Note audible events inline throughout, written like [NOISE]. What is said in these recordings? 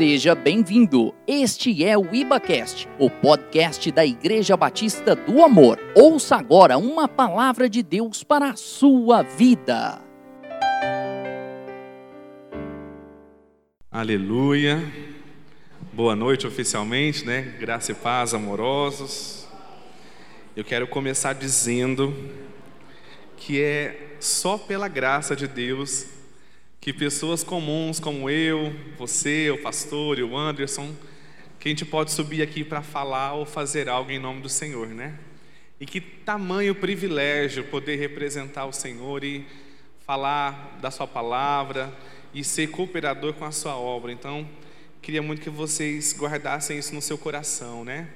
Seja bem-vindo. Este é o IbaCast, o podcast da Igreja Batista do Amor. Ouça agora uma palavra de Deus para a sua vida. Aleluia. Boa noite oficialmente, né? Graça e paz, amorosos. Eu quero começar dizendo que é só pela graça de Deus que pessoas comuns como eu, você, o pastor e o Anderson, que a gente pode subir aqui para falar ou fazer algo em nome do Senhor, né? E que tamanho privilégio poder representar o Senhor e falar da Sua palavra e ser cooperador com a Sua obra. Então, queria muito que vocês guardassem isso no seu coração, né?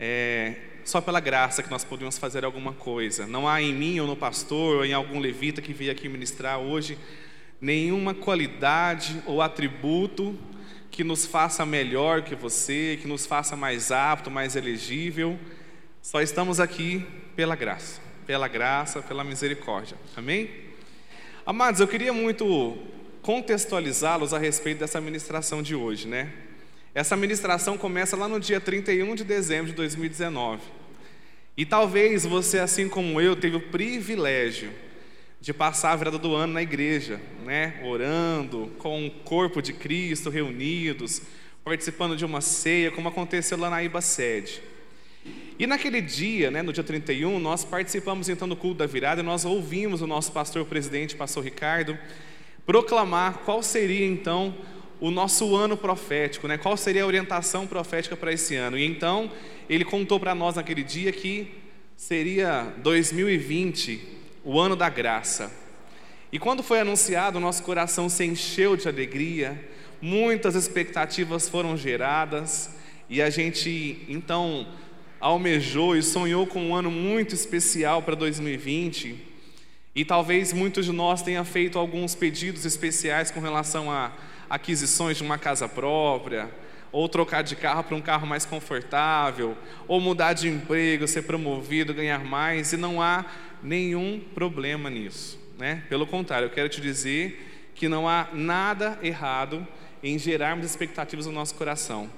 É, só pela graça que nós podemos fazer alguma coisa. Não há em mim ou no pastor ou em algum levita que veio aqui ministrar hoje nenhuma qualidade ou atributo que nos faça melhor que você, que nos faça mais apto, mais elegível. Só estamos aqui pela graça, pela graça, pela misericórdia. Amém? Amados, eu queria muito contextualizá-los a respeito dessa ministração de hoje, né? Essa ministração começa lá no dia 31 de dezembro de 2019. E talvez você, assim como eu, teve o privilégio de passar a virada do ano na igreja, né? Orando com o corpo de Cristo reunidos, participando de uma ceia, como aconteceu lá na Iba Sede. E naquele dia, né, no dia 31, nós participamos então do culto da virada e nós ouvimos o nosso pastor presidente, pastor Ricardo, proclamar qual seria então o nosso ano profético, né? Qual seria a orientação profética para esse ano? E então ele contou para nós naquele dia que seria 2020 o ano da graça. E quando foi anunciado, nosso coração se encheu de alegria, muitas expectativas foram geradas, e a gente então almejou e sonhou com um ano muito especial para 2020. E talvez muitos de nós tenham feito alguns pedidos especiais com relação a aquisições de uma casa própria, ou trocar de carro para um carro mais confortável, ou mudar de emprego, ser promovido, ganhar mais, e não há nenhum problema nisso. Né? Pelo contrário, eu quero te dizer que não há nada errado em gerarmos expectativas no nosso coração.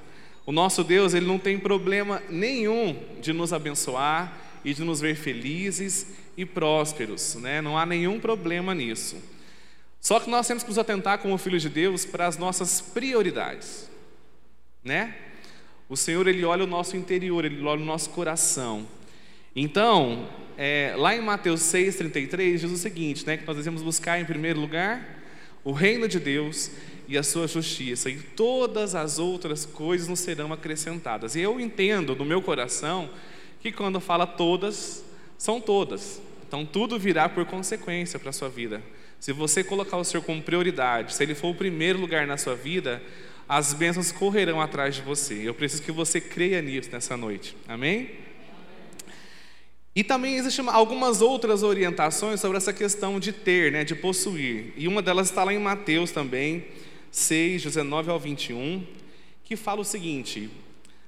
O nosso Deus, ele não tem problema nenhum de nos abençoar e de nos ver felizes e prósperos, né? Não há nenhum problema nisso. Só que nós temos que nos atentar como filhos de Deus para as nossas prioridades, né? O Senhor ele olha o nosso interior, ele olha o nosso coração. Então, é, lá em Mateus 6,33 diz o seguinte, né, que nós devemos buscar em primeiro lugar o reino de Deus e a sua justiça, e todas as outras coisas nos serão acrescentadas. E eu entendo no meu coração que quando fala todas, são todas. Então tudo virá por consequência para a sua vida. Se você colocar o Senhor como prioridade, se Ele for o primeiro lugar na sua vida, as bênçãos correrão atrás de você. Eu preciso que você creia nisso nessa noite. Amém? E também existem algumas outras orientações sobre essa questão de ter, né, de possuir. E uma delas está lá em Mateus também, 6, 19 ao 21, que fala o seguinte: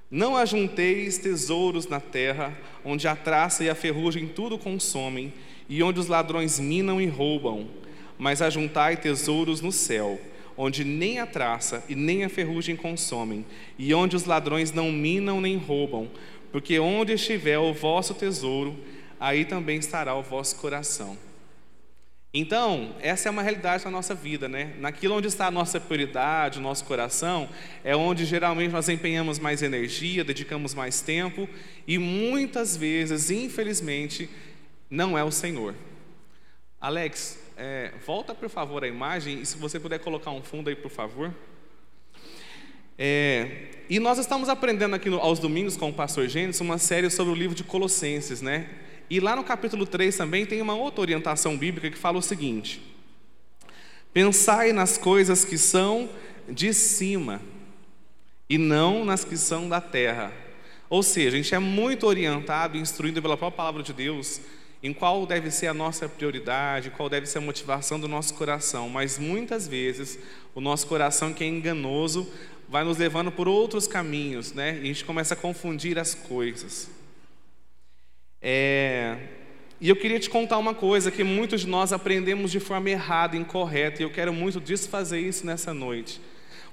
Não ajunteis tesouros na terra, onde a traça e a ferrugem tudo consomem, e onde os ladrões minam e roubam, mas ajuntai tesouros no céu, onde nem a traça e nem a ferrugem consomem, e onde os ladrões não minam nem roubam, porque onde estiver o vosso tesouro, aí também estará o vosso coração. Então, essa é uma realidade da nossa vida, né? Naquilo onde está a nossa prioridade, o nosso coração, é onde geralmente nós empenhamos mais energia, dedicamos mais tempo, e muitas vezes, infelizmente, não é o Senhor. Alex, é, volta por favor a imagem, e se você puder colocar um fundo aí, por favor. É, e nós estamos aprendendo aqui no, aos domingos com o pastor Gênesis uma série sobre o livro de Colossenses, né? E lá no capítulo 3 também tem uma outra orientação bíblica que fala o seguinte: Pensai nas coisas que são de cima e não nas que são da terra. Ou seja, a gente é muito orientado e instruído pela própria palavra de Deus em qual deve ser a nossa prioridade, qual deve ser a motivação do nosso coração, mas muitas vezes o nosso coração que é enganoso vai nos levando por outros caminhos, né? E a gente começa a confundir as coisas. É... E eu queria te contar uma coisa que muitos de nós aprendemos de forma errada, incorreta, e eu quero muito desfazer isso nessa noite.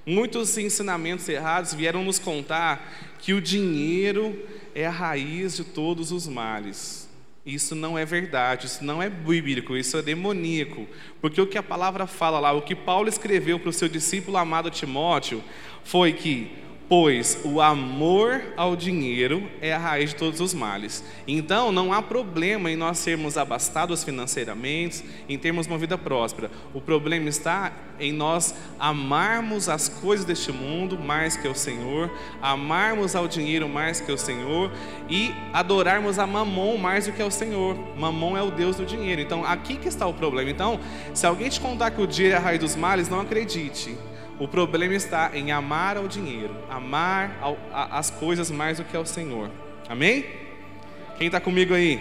Muitos ensinamentos errados vieram nos contar que o dinheiro é a raiz de todos os males. Isso não é verdade, isso não é bíblico, isso é demoníaco. Porque o que a palavra fala lá, o que Paulo escreveu para o seu discípulo amado Timóteo, foi que pois o amor ao dinheiro é a raiz de todos os males. Então, não há problema em nós sermos abastados financeiramente, em termos uma vida próspera. O problema está em nós amarmos as coisas deste mundo mais que o Senhor, amarmos ao dinheiro mais que o Senhor e adorarmos a Mamon mais do que o Senhor. Mamon é o Deus do dinheiro. Então, aqui que está o problema. Então, se alguém te contar que o dinheiro é a raiz dos males, não acredite. O problema está em amar ao dinheiro, amar ao, a, as coisas mais do que ao Senhor. Amém? Quem está comigo aí?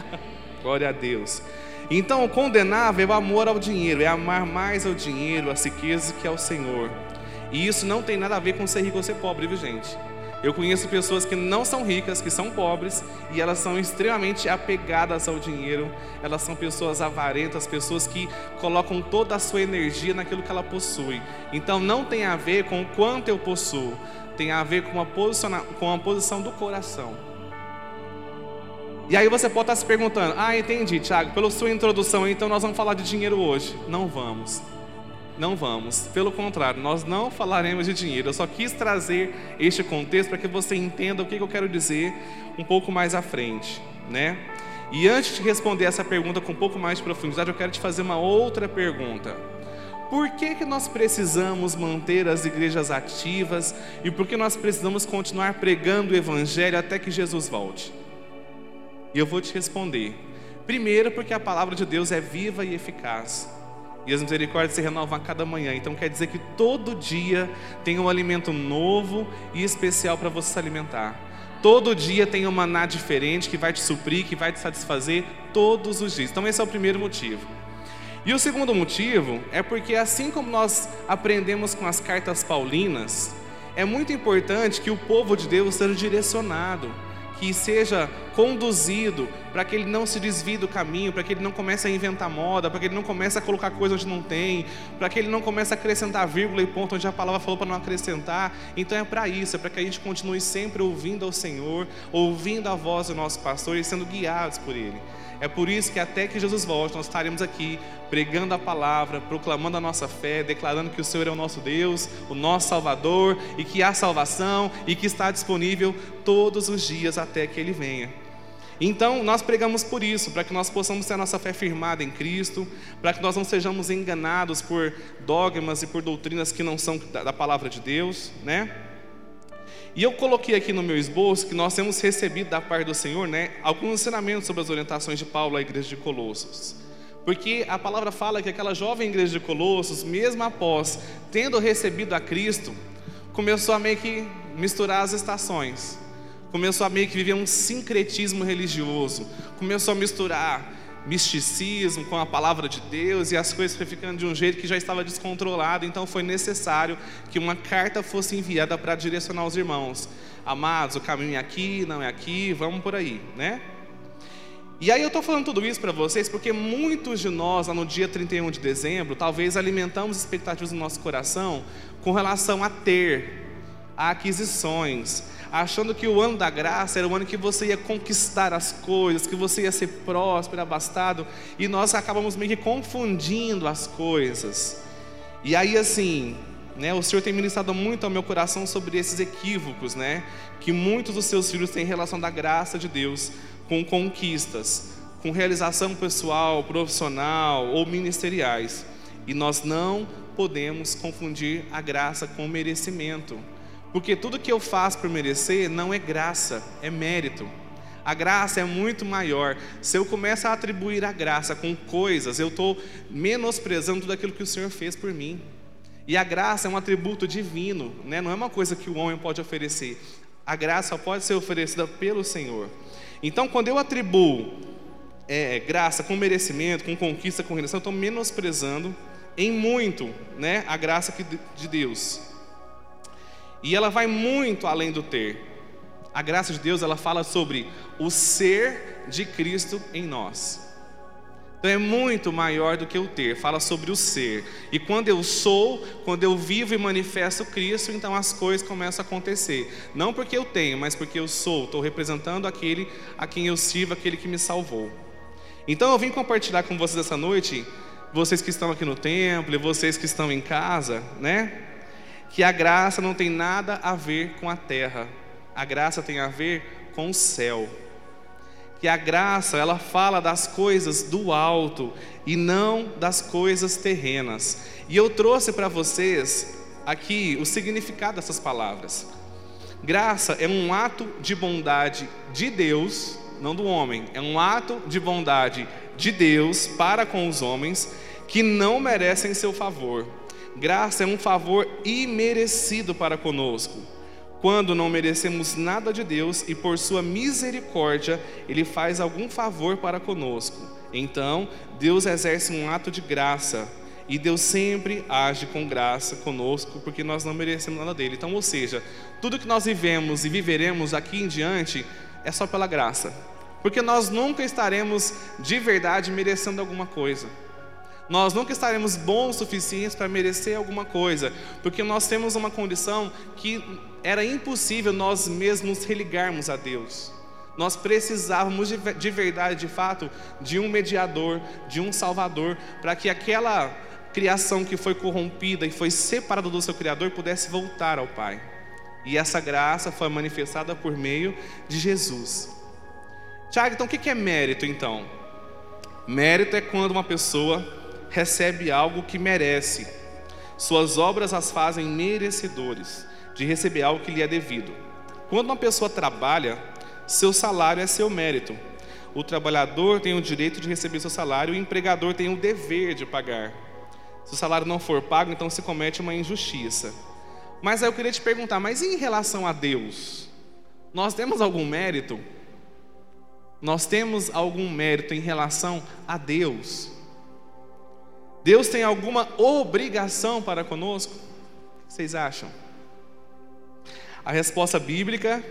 [LAUGHS] Glória a Deus. Então, o condenável é o amor ao dinheiro, é amar mais ao dinheiro, às riquezas que ao Senhor. E isso não tem nada a ver com ser rico ou ser pobre, viu gente? Eu conheço pessoas que não são ricas, que são pobres e elas são extremamente apegadas ao dinheiro. Elas são pessoas avarentas, pessoas que colocam toda a sua energia naquilo que ela possui. Então não tem a ver com o quanto eu possuo, tem a ver com a, com a posição do coração. E aí você pode estar se perguntando: Ah, entendi, Tiago, pela sua introdução, então nós vamos falar de dinheiro hoje. Não vamos. Não vamos. Pelo contrário, nós não falaremos de dinheiro. Eu só quis trazer este contexto para que você entenda o que eu quero dizer um pouco mais à frente, né? E antes de responder essa pergunta com um pouco mais de profundidade, eu quero te fazer uma outra pergunta. Por que, que nós precisamos manter as igrejas ativas e por que nós precisamos continuar pregando o Evangelho até que Jesus volte? E eu vou te responder. Primeiro, porque a palavra de Deus é viva e eficaz. E as misericórdias se renovam a cada manhã. Então quer dizer que todo dia tem um alimento novo e especial para você se alimentar. Todo dia tem um maná diferente que vai te suprir, que vai te satisfazer todos os dias. Então esse é o primeiro motivo. E o segundo motivo é porque assim como nós aprendemos com as cartas paulinas, é muito importante que o povo de Deus seja direcionado que seja conduzido para que ele não se desvie do caminho, para que ele não comece a inventar moda, para que ele não comece a colocar coisa onde não tem, para que ele não comece a acrescentar vírgula e ponto onde a palavra falou para não acrescentar. Então é para isso, é para que a gente continue sempre ouvindo ao Senhor, ouvindo a voz do nosso pastor e sendo guiados por ele. É por isso que até que Jesus volte, nós estaremos aqui pregando a palavra, proclamando a nossa fé, declarando que o Senhor é o nosso Deus, o nosso Salvador e que há salvação e que está disponível todos os dias até que Ele venha. Então, nós pregamos por isso, para que nós possamos ter a nossa fé firmada em Cristo, para que nós não sejamos enganados por dogmas e por doutrinas que não são da palavra de Deus, né? E eu coloquei aqui no meu esboço que nós temos recebido da parte do Senhor, né, alguns ensinamentos sobre as orientações de Paulo à igreja de Colossos. Porque a palavra fala que aquela jovem igreja de Colossos, mesmo após tendo recebido a Cristo, começou a meio que misturar as estações. Começou a meio que viver um sincretismo religioso. Começou a misturar misticismo com a palavra de Deus e as coisas foi ficando de um jeito que já estava descontrolado, então foi necessário que uma carta fosse enviada para direcionar os irmãos. Amados, o caminho é aqui, não é aqui, vamos por aí, né? E aí eu estou falando tudo isso para vocês porque muitos de nós, lá no dia 31 de dezembro, talvez alimentamos expectativas no nosso coração com relação a ter, a aquisições, achando que o ano da graça era o ano que você ia conquistar as coisas, que você ia ser próspero, abastado, e nós acabamos meio que confundindo as coisas. E aí assim, né, o Senhor tem ministrado muito ao meu coração sobre esses equívocos, né, que muitos dos seus filhos têm em relação da graça de Deus com conquistas, com realização pessoal, profissional ou ministeriais. E nós não podemos confundir a graça com o merecimento. Porque tudo que eu faço por merecer não é graça, é mérito. A graça é muito maior. Se eu começo a atribuir a graça com coisas, eu estou menosprezando tudo aquilo que o Senhor fez por mim. E a graça é um atributo divino, né? não é uma coisa que o homem pode oferecer. A graça pode ser oferecida pelo Senhor. Então, quando eu atribuo é, graça com merecimento, com conquista, com redenção, eu estou menosprezando em muito né, a graça de Deus. E ela vai muito além do ter. A graça de Deus, ela fala sobre o ser de Cristo em nós. Então é muito maior do que o ter, fala sobre o ser. E quando eu sou, quando eu vivo e manifesto Cristo, então as coisas começam a acontecer. Não porque eu tenho, mas porque eu sou, estou representando aquele a quem eu sirvo, aquele que me salvou. Então eu vim compartilhar com vocês essa noite, vocês que estão aqui no templo e vocês que estão em casa, né? Que a graça não tem nada a ver com a terra, a graça tem a ver com o céu que a graça, ela fala das coisas do alto e não das coisas terrenas. E eu trouxe para vocês aqui o significado dessas palavras. Graça é um ato de bondade de Deus, não do homem, é um ato de bondade de Deus para com os homens que não merecem seu favor. Graça é um favor imerecido para conosco quando não merecemos nada de Deus e por sua misericórdia ele faz algum favor para conosco. Então, Deus exerce um ato de graça e Deus sempre age com graça conosco porque nós não merecemos nada dele. Então, ou seja, tudo que nós vivemos e viveremos aqui em diante é só pela graça. Porque nós nunca estaremos de verdade merecendo alguma coisa. Nós nunca estaremos bons o suficientes para merecer alguma coisa, porque nós temos uma condição que era impossível nós mesmos religarmos a Deus. Nós precisávamos de, de verdade, de fato, de um mediador, de um salvador, para que aquela criação que foi corrompida e foi separada do seu Criador pudesse voltar ao Pai. E essa graça foi manifestada por meio de Jesus. Tiago, então o que é mérito então? Mérito é quando uma pessoa recebe algo que merece. Suas obras as fazem merecedores de receber algo que lhe é devido. Quando uma pessoa trabalha, seu salário é seu mérito. O trabalhador tem o direito de receber seu salário, o empregador tem o dever de pagar. Se o salário não for pago, então se comete uma injustiça. Mas aí eu queria te perguntar, mas em relação a Deus? Nós temos algum mérito? Nós temos algum mérito em relação a Deus? Deus tem alguma obrigação para conosco? O que vocês acham? A resposta bíblica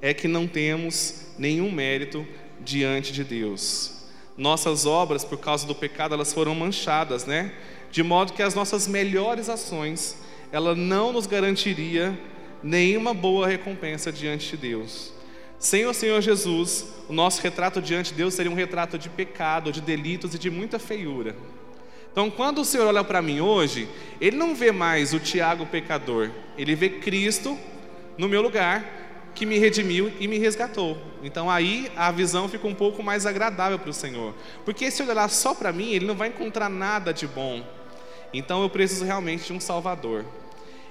é que não temos nenhum mérito diante de Deus. Nossas obras, por causa do pecado, elas foram manchadas, né? De modo que as nossas melhores ações, ela não nos garantiria nenhuma boa recompensa diante de Deus. Sem o Senhor Jesus, o nosso retrato diante de Deus seria um retrato de pecado, de delitos e de muita feiura. Então, quando o Senhor olha para mim hoje, Ele não vê mais o Tiago pecador, Ele vê Cristo no meu lugar, que me redimiu e me resgatou. Então, aí a visão fica um pouco mais agradável para o Senhor, porque se olhar só para mim, Ele não vai encontrar nada de bom. Então, eu preciso realmente de um Salvador.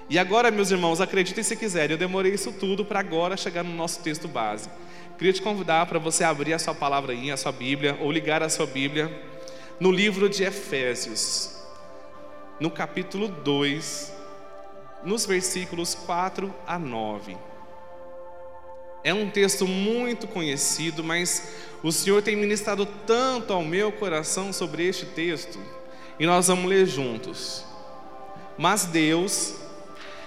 E agora, meus irmãos, acreditem se quiserem, eu demorei isso tudo para agora chegar no nosso texto base. Queria te convidar para você abrir a sua palavra aí, a sua Bíblia, ou ligar a sua Bíblia no livro de Efésios, no capítulo 2, nos versículos 4 a 9. É um texto muito conhecido, mas o Senhor tem ministrado tanto ao meu coração sobre este texto, e nós vamos ler juntos. Mas Deus,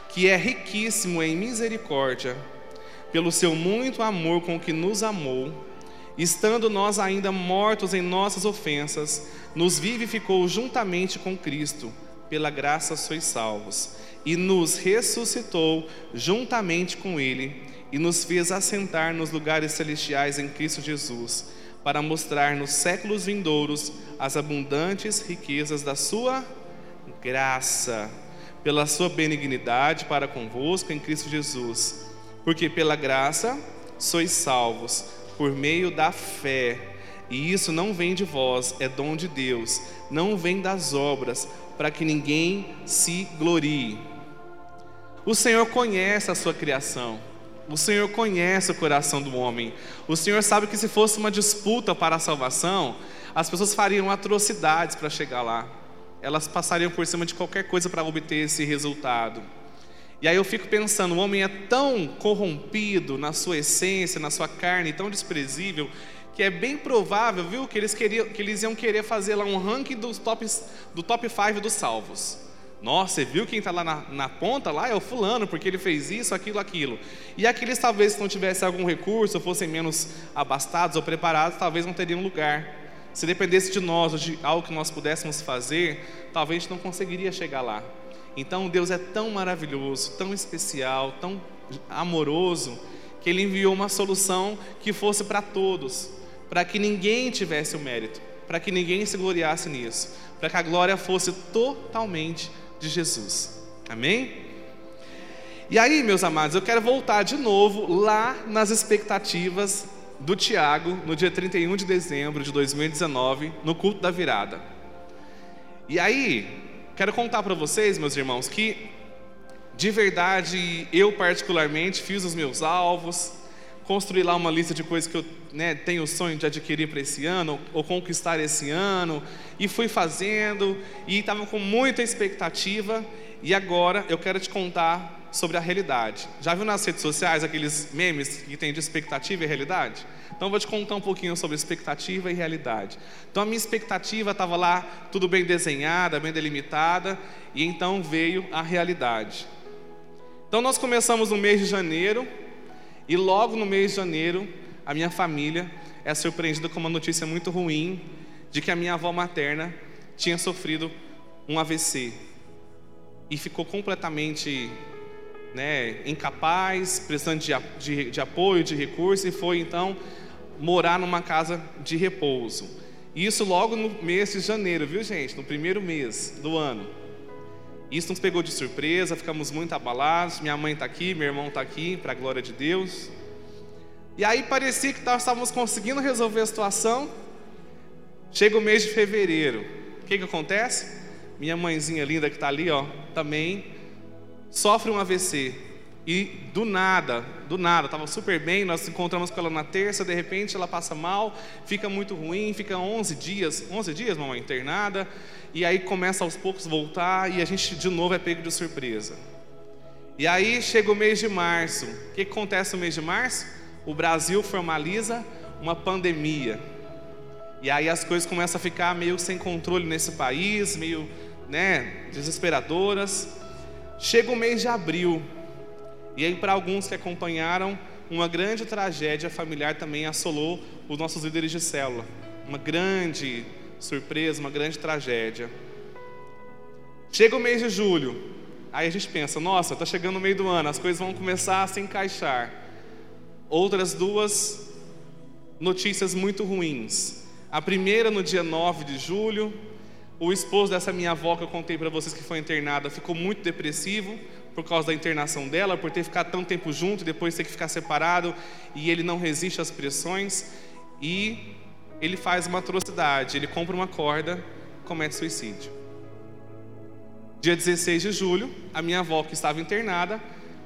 que é riquíssimo em misericórdia, pelo seu muito amor com que nos amou, estando nós ainda mortos em nossas ofensas, nos vivificou juntamente com Cristo, pela graça sois salvos, e nos ressuscitou juntamente com Ele, e nos fez assentar nos lugares celestiais em Cristo Jesus, para mostrar nos séculos vindouros as abundantes riquezas da Sua graça, pela Sua benignidade para convosco em Cristo Jesus, porque pela graça sois salvos, por meio da fé e isso não vem de vós, é dom de Deus, não vem das obras, para que ninguém se glorie. O Senhor conhece a sua criação. O Senhor conhece o coração do homem. O Senhor sabe que se fosse uma disputa para a salvação, as pessoas fariam atrocidades para chegar lá. Elas passariam por cima de qualquer coisa para obter esse resultado. E aí eu fico pensando, o homem é tão corrompido na sua essência, na sua carne, tão desprezível, que é bem provável, viu, que eles, queriam, que eles iam querer fazer lá um ranking dos tops, do top 5 dos salvos. Nossa, você viu quem está lá na, na, ponta? Lá é o fulano, porque ele fez isso, aquilo, aquilo. E aqueles talvez se não tivessem algum recurso, fossem menos abastados ou preparados, talvez não teriam lugar. Se dependesse de nós de algo que nós pudéssemos fazer, talvez a gente não conseguiria chegar lá. Então Deus é tão maravilhoso, tão especial, tão amoroso, que Ele enviou uma solução que fosse para todos, para que ninguém tivesse o mérito, para que ninguém se gloriasse nisso, para que a glória fosse totalmente de Jesus. Amém? E aí, meus amados, eu quero voltar de novo lá nas expectativas do Tiago, no dia 31 de dezembro de 2019, no culto da virada. E aí, quero contar para vocês, meus irmãos, que de verdade eu particularmente fiz os meus alvos, construí lá uma lista de coisas que eu né, tenho o sonho de adquirir para esse ano, ou conquistar esse ano, e fui fazendo, e estava com muita expectativa, e agora eu quero te contar sobre a realidade. Já viu nas redes sociais aqueles memes que tem de expectativa e realidade? Então vou te contar um pouquinho sobre expectativa e realidade. Então a minha expectativa estava lá, tudo bem desenhada, bem delimitada, e então veio a realidade. Então nós começamos no mês de janeiro, e logo no mês de janeiro, a minha família é surpreendida com uma notícia muito ruim de que a minha avó materna tinha sofrido um AVC e ficou completamente né, incapaz, precisando de, de, de apoio, de recurso, e foi então morar numa casa de repouso. Isso logo no mês de janeiro, viu gente? No primeiro mês do ano. Isso nos pegou de surpresa, ficamos muito abalados. Minha mãe está aqui, meu irmão está aqui, para a glória de Deus. E aí parecia que nós estávamos conseguindo resolver a situação. Chega o mês de fevereiro. O que, que acontece? Minha mãezinha linda que está ali, ó, também sofre um AVC. E do nada, do nada, estava super bem, nós encontramos com ela na terça, de repente ela passa mal, fica muito ruim, fica 11 dias, 11 dias, mamãe, internada, e aí começa aos poucos voltar e a gente de novo é pego de surpresa. E aí chega o mês de março. O que acontece no mês de março? O Brasil formaliza uma pandemia. E aí as coisas começam a ficar meio sem controle nesse país, meio, né, desesperadoras. Chega o mês de abril, e aí, para alguns que acompanharam, uma grande tragédia familiar também assolou os nossos líderes de célula. Uma grande surpresa, uma grande tragédia. Chega o mês de julho, aí a gente pensa: nossa, está chegando o meio do ano, as coisas vão começar a se encaixar. Outras duas notícias muito ruins. A primeira, no dia 9 de julho, o esposo dessa minha avó que eu contei para vocês que foi internada ficou muito depressivo por causa da internação dela, por ter ficado tanto tempo junto depois ter que ficar separado e ele não resiste às pressões e ele faz uma atrocidade, ele compra uma corda, comete suicídio. Dia 16 de julho, a minha avó que estava internada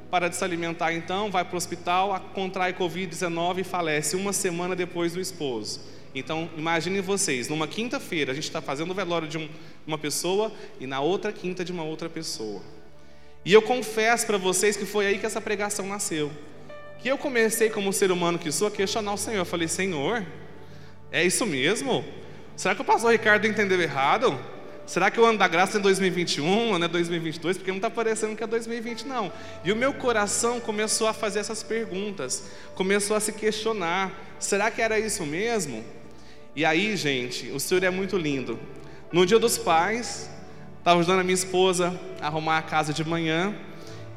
para de se alimentar então, vai para o hospital, contrai Covid-19 e falece uma semana depois do esposo. Então, imaginem vocês, numa quinta-feira a gente está fazendo o velório de um, uma pessoa e na outra quinta de uma outra pessoa. E eu confesso para vocês que foi aí que essa pregação nasceu. Que eu comecei como ser humano que sou a questionar o Senhor. Eu falei, Senhor, é isso mesmo? Será que o pastor Ricardo entendeu errado? Será que o ano da graça é 2021, não é 2022? Porque não está parecendo que é 2020, não. E o meu coração começou a fazer essas perguntas, começou a se questionar: será que era isso mesmo? E aí, gente, o Senhor é muito lindo. No dia dos pais, estava ajudando a minha esposa a arrumar a casa de manhã,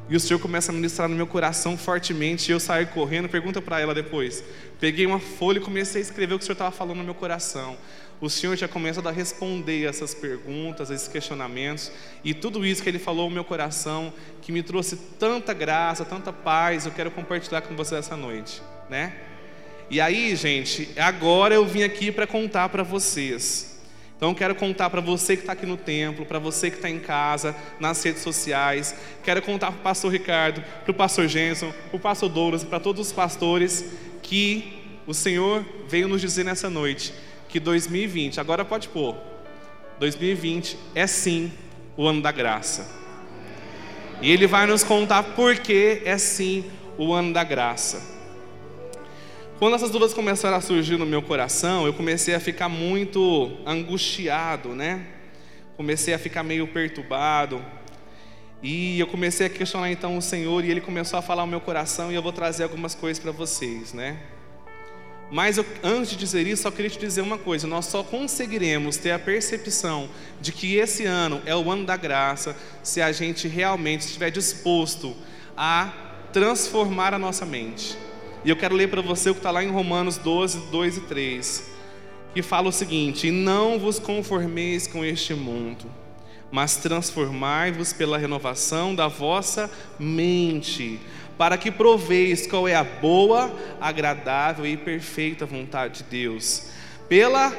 e o Senhor começa a ministrar no meu coração fortemente, e eu saio correndo, pergunta para ela depois. Peguei uma folha e comecei a escrever o que o Senhor estava falando no meu coração. O Senhor já começa a responder essas perguntas, esses questionamentos, e tudo isso que Ele falou no meu coração, que me trouxe tanta graça, tanta paz, eu quero compartilhar com vocês essa noite, né? E aí, gente, agora eu vim aqui para contar para vocês. Então, quero contar para você que está aqui no templo, para você que está em casa, nas redes sociais. Quero contar para o pastor Ricardo, para o pastor Jenson, para o pastor Douglas, para todos os pastores, que o Senhor veio nos dizer nessa noite que 2020, agora pode pôr, 2020 é sim o ano da graça. E Ele vai nos contar por que é sim o ano da graça. Quando essas dúvidas começaram a surgir no meu coração, eu comecei a ficar muito angustiado, né? Comecei a ficar meio perturbado. E eu comecei a questionar então o Senhor e ele começou a falar ao meu coração e eu vou trazer algumas coisas para vocês, né? Mas eu, antes de dizer isso, só queria te dizer uma coisa: nós só conseguiremos ter a percepção de que esse ano é o ano da graça se a gente realmente estiver disposto a transformar a nossa mente. E eu quero ler para você o que está lá em Romanos 12, 2 e 3, que fala o seguinte: E não vos conformeis com este mundo, mas transformai-vos pela renovação da vossa mente para que proveis qual é a boa, agradável e perfeita vontade de Deus. Pela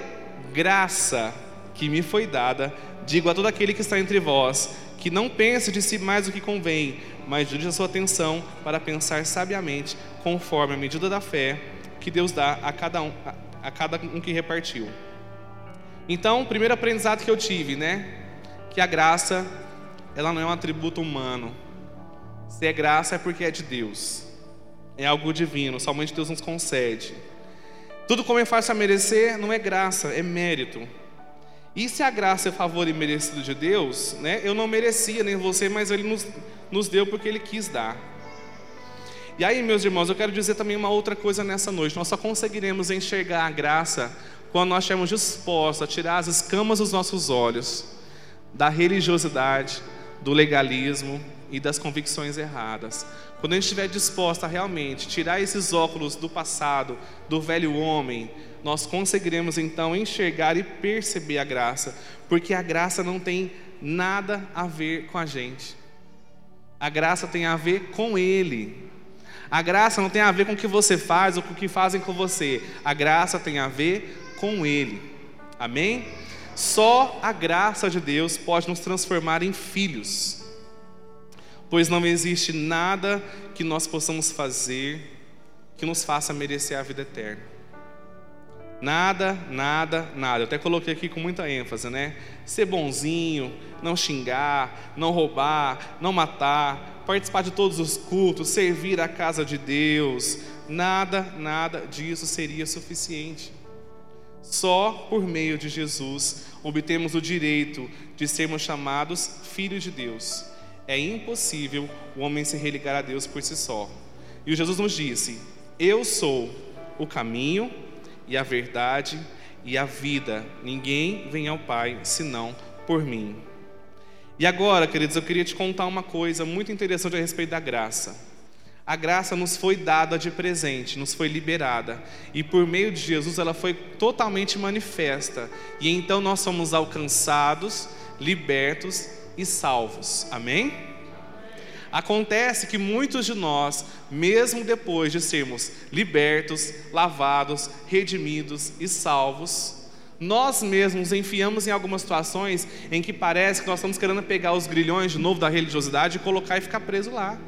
graça que me foi dada, digo a todo aquele que está entre vós, que não pense de si mais do que convém, mas dirija sua atenção para pensar sabiamente, conforme a medida da fé que Deus dá a cada um, a, a cada um que repartiu. Então, o primeiro aprendizado que eu tive, né, que a graça, ela não é um atributo humano, se é graça é porque é de Deus. É algo divino, somente Deus nos concede. Tudo como é fácil a merecer não é graça, é mérito. E se a graça é favor e merecido de Deus, né? Eu não merecia nem você, mas Ele nos, nos deu porque Ele quis dar. E aí, meus irmãos, eu quero dizer também uma outra coisa nessa noite. Nós só conseguiremos enxergar a graça quando nós estivermos dispostos a tirar as escamas dos nossos olhos da religiosidade, do legalismo, e das convicções erradas. Quando a gente estiver disposto a realmente tirar esses óculos do passado, do velho homem, nós conseguiremos então enxergar e perceber a graça, porque a graça não tem nada a ver com a gente. A graça tem a ver com Ele. A graça não tem a ver com o que você faz ou com o que fazem com você. A graça tem a ver com Ele. Amém? Só a graça de Deus pode nos transformar em filhos pois não existe nada que nós possamos fazer que nos faça merecer a vida eterna. Nada, nada, nada. Eu até coloquei aqui com muita ênfase, né? Ser bonzinho, não xingar, não roubar, não matar, participar de todos os cultos, servir a casa de Deus. Nada, nada disso seria suficiente. Só por meio de Jesus obtemos o direito de sermos chamados filhos de Deus é impossível o homem se religar a Deus por si só. E Jesus nos disse: Eu sou o caminho e a verdade e a vida. Ninguém vem ao Pai senão por mim. E agora, queridos, eu queria te contar uma coisa muito interessante a respeito da graça. A graça nos foi dada de presente, nos foi liberada, e por meio de Jesus ela foi totalmente manifesta, e então nós somos alcançados, libertos e salvos. Amém? Acontece que muitos de nós, mesmo depois de sermos libertos, lavados, redimidos e salvos, nós mesmos enfiamos em algumas situações em que parece que nós estamos querendo pegar os grilhões de novo da religiosidade e colocar e ficar preso lá.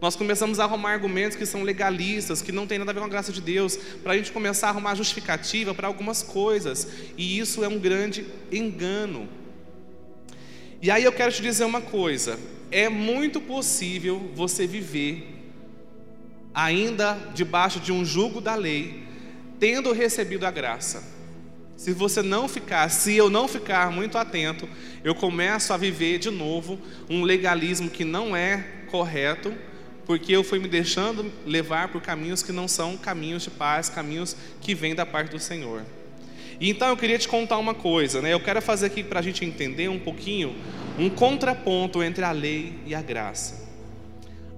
Nós começamos a arrumar argumentos que são legalistas, que não tem nada a ver com a graça de Deus, para a gente começar a arrumar justificativa para algumas coisas, e isso é um grande engano. E aí eu quero te dizer uma coisa: é muito possível você viver ainda debaixo de um jugo da lei, tendo recebido a graça. Se você não ficar, se eu não ficar muito atento, eu começo a viver de novo um legalismo que não é correto, porque eu fui me deixando levar por caminhos que não são caminhos de paz, caminhos que vêm da parte do Senhor. Então eu queria te contar uma coisa, né? Eu quero fazer aqui para a gente entender um pouquinho um contraponto entre a lei e a graça.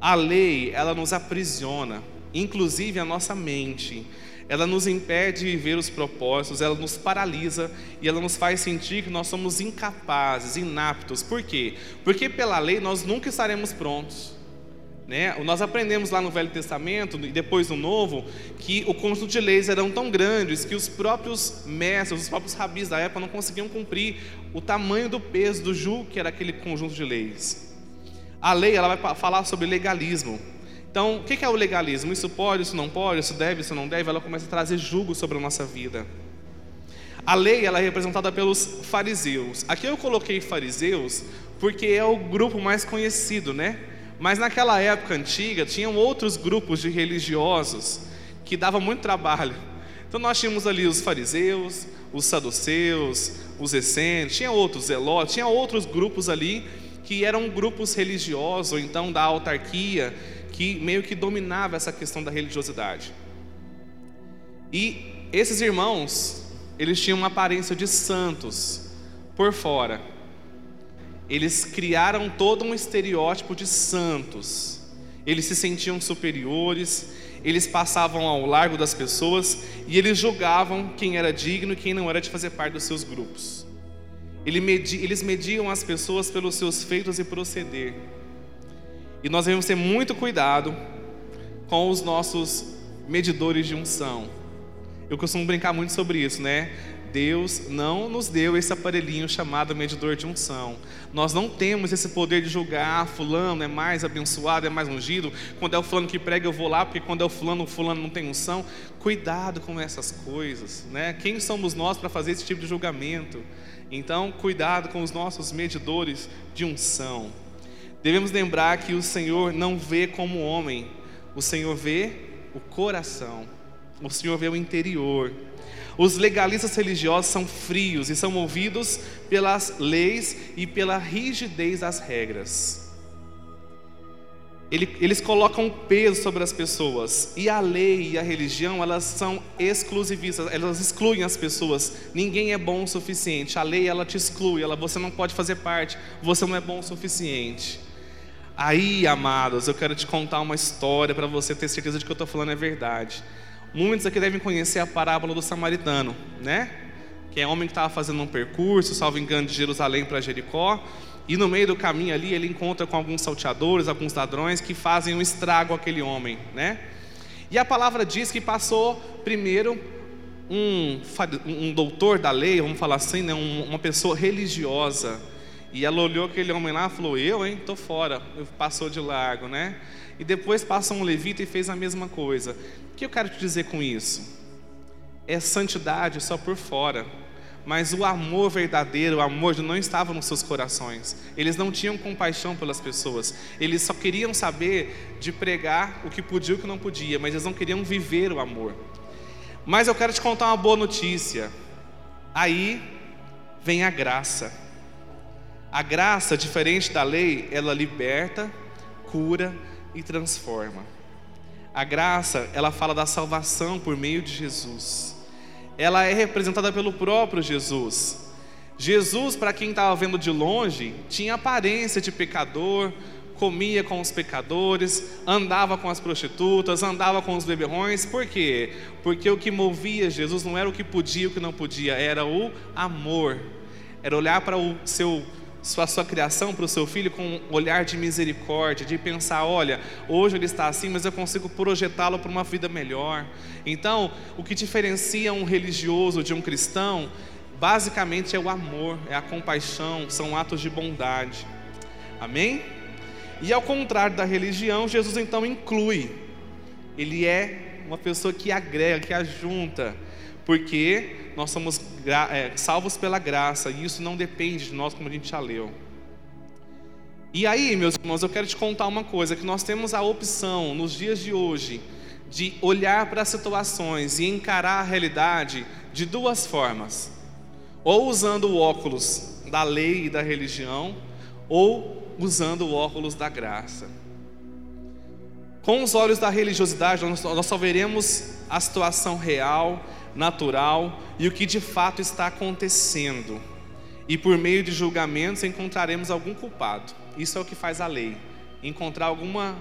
A lei, ela nos aprisiona, inclusive a nossa mente. Ela nos impede de ver os propósitos, ela nos paralisa e ela nos faz sentir que nós somos incapazes, inaptos. Por quê? Porque pela lei nós nunca estaremos prontos. Né? Nós aprendemos lá no Velho Testamento e depois no Novo que o conjunto de leis eram tão grandes que os próprios mestres, os próprios rabis da época não conseguiam cumprir o tamanho do peso do jugo que era aquele conjunto de leis. A lei ela vai falar sobre legalismo. Então, o que é o legalismo? Isso pode, isso não pode, isso deve, isso não deve. Ela começa a trazer jugo sobre a nossa vida. A lei ela é representada pelos fariseus. Aqui eu coloquei fariseus porque é o grupo mais conhecido, né? Mas naquela época antiga, tinham outros grupos de religiosos que davam muito trabalho. Então nós tínhamos ali os fariseus, os saduceus, os essênios, tinha outros, zelotes, tinha outros grupos ali que eram grupos religiosos, ou então da autarquia, que meio que dominava essa questão da religiosidade. E esses irmãos, eles tinham uma aparência de santos por fora. Eles criaram todo um estereótipo de santos. Eles se sentiam superiores, eles passavam ao largo das pessoas e eles julgavam quem era digno e quem não era de fazer parte dos seus grupos. Eles mediam as pessoas pelos seus feitos e proceder. E nós devemos ter muito cuidado com os nossos medidores de unção. Eu costumo brincar muito sobre isso, né? Deus não nos deu esse aparelhinho chamado medidor de unção. Nós não temos esse poder de julgar, ah, fulano é mais abençoado, é mais ungido. Quando é o fulano que prega, eu vou lá, porque quando é o fulano, o fulano não tem unção. Cuidado com essas coisas, né? Quem somos nós para fazer esse tipo de julgamento? Então, cuidado com os nossos medidores de unção. Devemos lembrar que o Senhor não vê como homem, o Senhor vê o coração, o Senhor vê o interior. Os legalistas religiosos são frios e são movidos pelas leis e pela rigidez das regras. Eles colocam peso sobre as pessoas e a lei e a religião elas são exclusivistas, elas excluem as pessoas. Ninguém é bom o suficiente. A lei ela te exclui, ela você não pode fazer parte. Você não é bom o suficiente. Aí, amados, eu quero te contar uma história para você ter certeza de que eu estou falando é verdade. Muitos aqui devem conhecer a parábola do samaritano, né? Que é um homem que estava fazendo um percurso, salvo engano, de Jerusalém para Jericó. E no meio do caminho ali ele encontra com alguns salteadores, alguns ladrões que fazem um estrago àquele homem, né? E a palavra diz que passou primeiro um, um doutor da lei, vamos falar assim, né? uma pessoa religiosa. E ela olhou aquele homem lá e falou: Eu, hein, tô fora. Passou de largo, né? E depois passa um levita e fez a mesma coisa. Que eu quero te dizer com isso? É santidade só por fora, mas o amor verdadeiro, o amor não estava nos seus corações. Eles não tinham compaixão pelas pessoas. Eles só queriam saber de pregar o que podia e o que não podia, mas eles não queriam viver o amor. Mas eu quero te contar uma boa notícia. Aí vem a graça. A graça, diferente da lei, ela liberta, cura e transforma. A graça, ela fala da salvação por meio de Jesus. Ela é representada pelo próprio Jesus. Jesus, para quem estava vendo de longe, tinha aparência de pecador, comia com os pecadores, andava com as prostitutas, andava com os beberrões. Por quê? Porque o que movia Jesus não era o que podia e o que não podia, era o amor. Era olhar para o seu sua, sua criação para o seu filho com um olhar de misericórdia, de pensar: olha, hoje ele está assim, mas eu consigo projetá-lo para uma vida melhor. Então, o que diferencia um religioso de um cristão, basicamente é o amor, é a compaixão, são atos de bondade. Amém? E ao contrário da religião, Jesus então inclui, ele é uma pessoa que agrega, que ajunta porque nós somos é, salvos pela graça e isso não depende de nós, como a gente já leu. E aí, meus irmãos, eu quero te contar uma coisa: que nós temos a opção nos dias de hoje de olhar para as situações e encarar a realidade de duas formas: ou usando o óculos da lei e da religião, ou usando o óculos da graça. Com os olhos da religiosidade, nós só veremos a situação real, natural e o que de fato está acontecendo. E por meio de julgamentos encontraremos algum culpado. Isso é o que faz a lei, encontrar alguma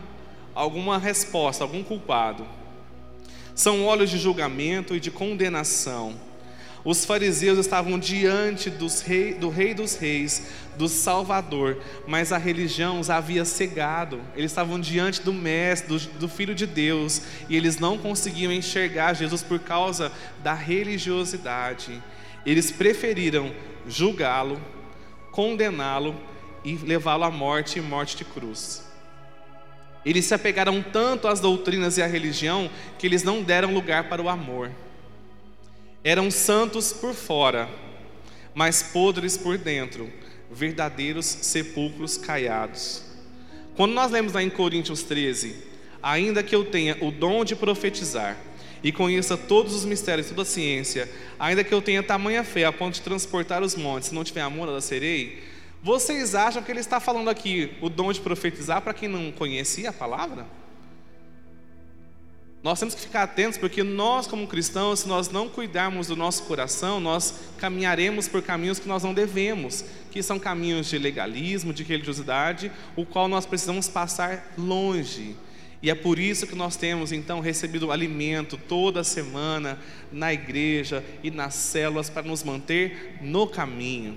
alguma resposta, algum culpado. São olhos de julgamento e de condenação os fariseus estavam diante rei, do Rei dos Reis, do Salvador, mas a religião os havia cegado. Eles estavam diante do Mestre, do, do Filho de Deus, e eles não conseguiam enxergar Jesus por causa da religiosidade. Eles preferiram julgá-lo, condená-lo e levá-lo à morte e morte de cruz. Eles se apegaram tanto às doutrinas e à religião que eles não deram lugar para o amor. Eram santos por fora, mas podres por dentro, verdadeiros sepulcros caiados. Quando nós lemos lá em Coríntios 13, ainda que eu tenha o dom de profetizar e conheça todos os mistérios, toda a ciência, ainda que eu tenha tamanha fé a ponto de transportar os montes, se não tiver amor, ela serei. Vocês acham que ele está falando aqui o dom de profetizar para quem não conhecia a palavra? Nós temos que ficar atentos porque nós, como cristãos, se nós não cuidarmos do nosso coração, nós caminharemos por caminhos que nós não devemos, que são caminhos de legalismo, de religiosidade, o qual nós precisamos passar longe. E é por isso que nós temos então recebido alimento toda semana na igreja e nas células para nos manter no caminho,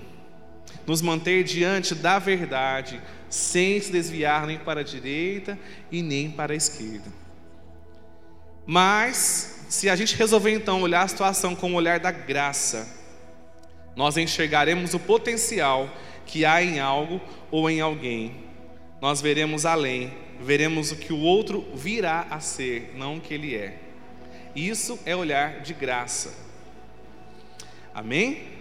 nos manter diante da verdade, sem se desviar nem para a direita e nem para a esquerda. Mas, se a gente resolver então olhar a situação com o olhar da graça, nós enxergaremos o potencial que há em algo ou em alguém. Nós veremos além, veremos o que o outro virá a ser, não o que ele é. Isso é olhar de graça. Amém?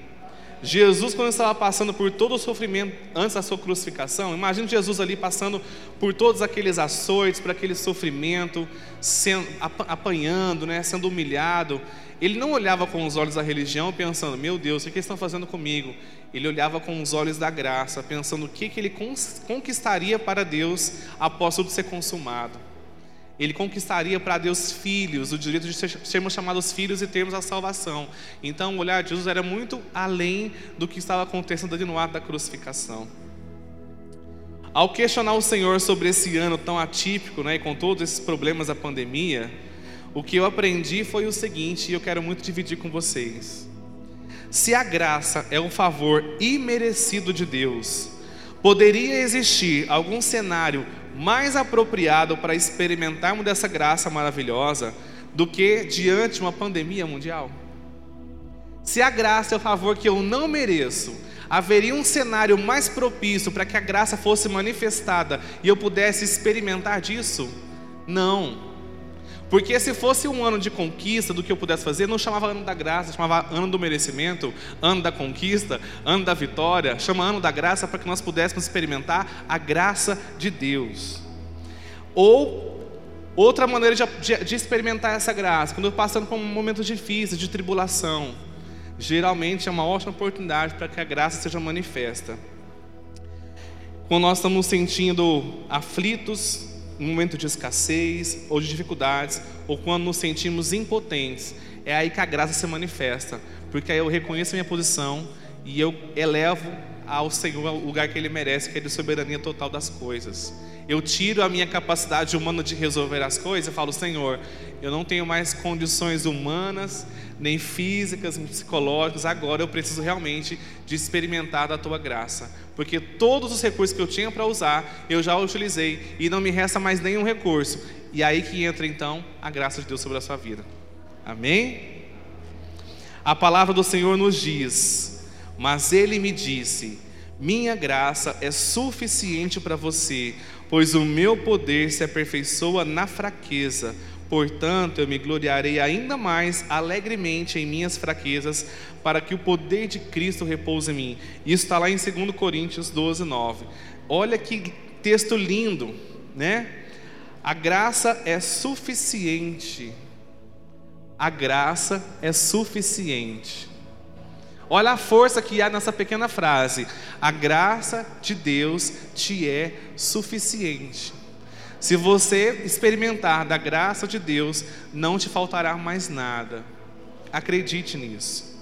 Jesus, quando estava passando por todo o sofrimento antes da sua crucificação, imagine Jesus ali passando por todos aqueles açoites, por aquele sofrimento, sendo, apanhando, né, sendo humilhado. Ele não olhava com os olhos da religião pensando, meu Deus, o que eles estão fazendo comigo? Ele olhava com os olhos da graça, pensando o que, que ele conquistaria para Deus após tudo ser consumado ele conquistaria para Deus filhos, o direito de sermos chamados filhos e termos a salvação. Então, o olhar de Jesus era muito além do que estava acontecendo ali no ato da crucificação. Ao questionar o Senhor sobre esse ano tão atípico, né, e com todos esses problemas da pandemia, o que eu aprendi foi o seguinte, e eu quero muito dividir com vocês. Se a graça é um favor imerecido de Deus, poderia existir algum cenário mais apropriado para experimentarmos dessa graça maravilhosa do que diante de uma pandemia mundial? Se a graça é o favor que eu não mereço, haveria um cenário mais propício para que a graça fosse manifestada e eu pudesse experimentar disso? Não. Porque se fosse um ano de conquista do que eu pudesse fazer, não chamava ano da graça, chamava ano do merecimento, ano da conquista, ano da vitória, chama ano da graça para que nós pudéssemos experimentar a graça de Deus. Ou outra maneira de, de, de experimentar essa graça, quando eu passando por um momento difícil, de tribulação, geralmente é uma ótima oportunidade para que a graça seja manifesta. Quando nós estamos sentindo aflitos, um momento de escassez ou de dificuldades, ou quando nos sentimos impotentes, é aí que a graça se manifesta, porque aí eu reconheço a minha posição e eu elevo ao Senhor o lugar que Ele merece, que é de soberania total das coisas. Eu tiro a minha capacidade humana de resolver as coisas e falo, Senhor, eu não tenho mais condições humanas, nem físicas, nem psicológicas, agora eu preciso realmente de experimentar da Tua graça porque todos os recursos que eu tinha para usar, eu já utilizei e não me resta mais nenhum recurso. E aí que entra então a graça de Deus sobre a sua vida. Amém? A palavra do Senhor nos diz: Mas ele me disse: Minha graça é suficiente para você, pois o meu poder se aperfeiçoa na fraqueza. Portanto, eu me gloriarei ainda mais alegremente em minhas fraquezas, para que o poder de Cristo repouse em mim. Isso está lá em 2 Coríntios 12, 9. Olha que texto lindo, né? A graça é suficiente. A graça é suficiente. Olha a força que há nessa pequena frase. A graça de Deus te é suficiente. Se você experimentar da graça de Deus, não te faltará mais nada. Acredite nisso.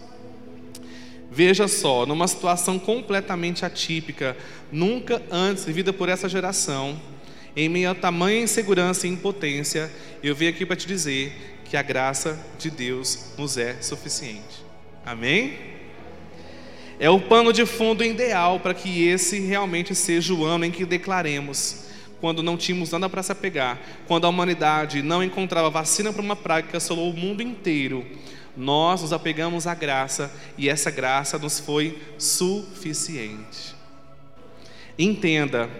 Veja só, numa situação completamente atípica, nunca antes vivida por essa geração, em meio a tamanha insegurança e impotência, eu vim aqui para te dizer que a graça de Deus nos é suficiente. Amém? É o pano de fundo ideal para que esse realmente seja o ano em que declaremos, quando não tínhamos nada para se apegar, quando a humanidade não encontrava vacina para uma praga que assolou o mundo inteiro nós nos apegamos à graça e essa graça nos foi suficiente. Entenda,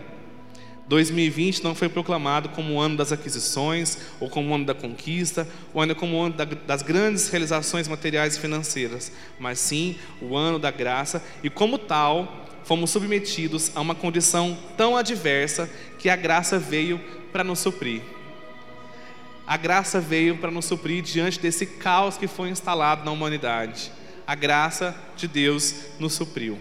2020 não foi proclamado como o ano das aquisições, ou como o ano da conquista, ou ainda como o ano das grandes realizações materiais e financeiras, mas sim o ano da graça, e como tal, fomos submetidos a uma condição tão adversa que a graça veio para nos suprir a graça veio para nos suprir diante desse caos que foi instalado na humanidade. A graça de Deus nos supriu.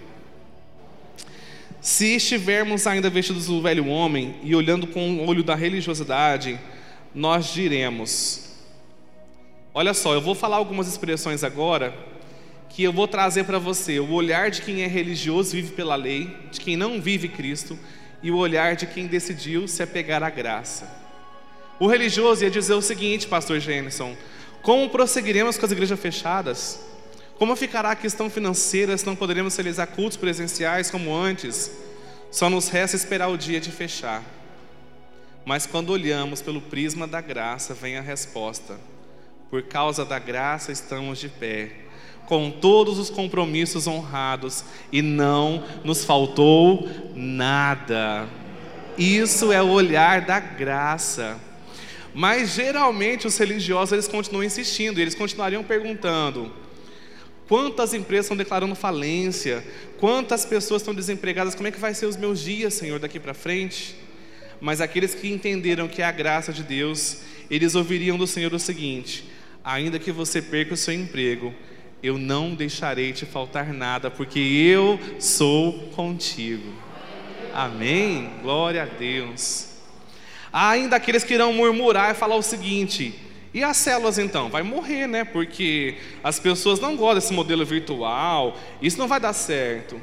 Se estivermos ainda vestidos do velho homem e olhando com o olho da religiosidade, nós diremos: Olha só, eu vou falar algumas expressões agora que eu vou trazer para você o olhar de quem é religioso, vive pela lei, de quem não vive Cristo, e o olhar de quem decidiu se apegar à graça. O religioso ia dizer o seguinte, pastor Jenison: como prosseguiremos com as igrejas fechadas? Como ficará a questão financeira se não poderemos realizar cultos presenciais como antes? Só nos resta esperar o dia de fechar. Mas quando olhamos pelo prisma da graça, vem a resposta: por causa da graça estamos de pé com todos os compromissos honrados e não nos faltou nada. Isso é o olhar da graça. Mas geralmente os religiosos eles continuam insistindo, eles continuariam perguntando: quantas empresas estão declarando falência? Quantas pessoas estão desempregadas? Como é que vai ser os meus dias, Senhor, daqui para frente? Mas aqueles que entenderam que é a graça de Deus, eles ouviriam do Senhor o seguinte: ainda que você perca o seu emprego, eu não deixarei te faltar nada, porque eu sou contigo. Amém? Glória a Deus. Ainda aqueles que irão murmurar e falar o seguinte: e as células então? Vai morrer, né? Porque as pessoas não gostam desse modelo virtual, isso não vai dar certo.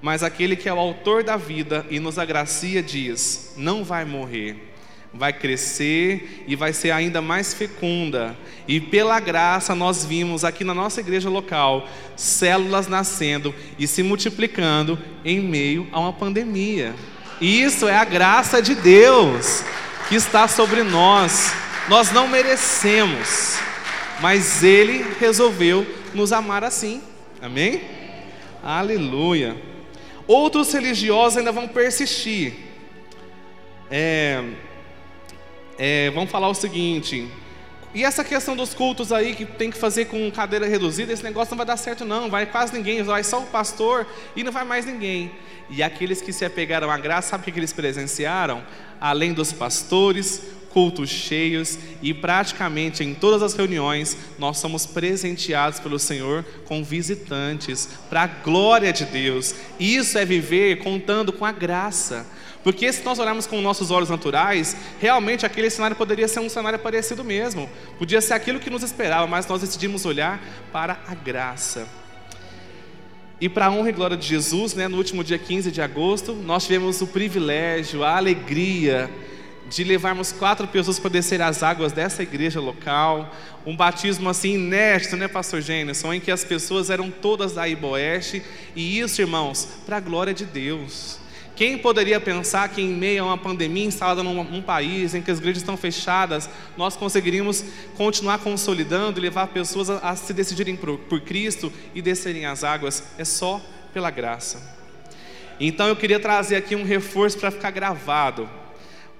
Mas aquele que é o autor da vida e nos agracia diz: não vai morrer vai crescer e vai ser ainda mais fecunda. E pela graça nós vimos aqui na nossa igreja local células nascendo e se multiplicando em meio a uma pandemia. Isso é a graça de Deus que está sobre nós. Nós não merecemos, mas Ele resolveu nos amar assim. Amém? Aleluia. Outros religiosos ainda vão persistir. É, é, vamos falar o seguinte. E essa questão dos cultos aí que tem que fazer com cadeira reduzida, esse negócio não vai dar certo não, vai quase ninguém, vai só o pastor e não vai mais ninguém. E aqueles que se apegaram à graça, sabe o que eles presenciaram? Além dos pastores, cultos cheios e praticamente em todas as reuniões nós somos presenteados pelo Senhor com visitantes para a glória de Deus. Isso é viver contando com a graça. Porque se nós olharmos com nossos olhos naturais, realmente aquele cenário poderia ser um cenário parecido mesmo. Podia ser aquilo que nos esperava, mas nós decidimos olhar para a graça. E para a honra e glória de Jesus, né, no último dia 15 de agosto, nós tivemos o privilégio, a alegria de levarmos quatro pessoas para descer as águas dessa igreja local. Um batismo assim inédito, né, Pastor Gênesis? Em que as pessoas eram todas da Iboeste. E isso, irmãos, para a glória de Deus. Quem poderia pensar que em meio a uma pandemia instalada num, país em que as igrejas estão fechadas, nós conseguiríamos continuar consolidando e levar pessoas a, a se decidirem por, por Cristo e descerem as águas? É só pela graça. Então eu queria trazer aqui um reforço para ficar gravado.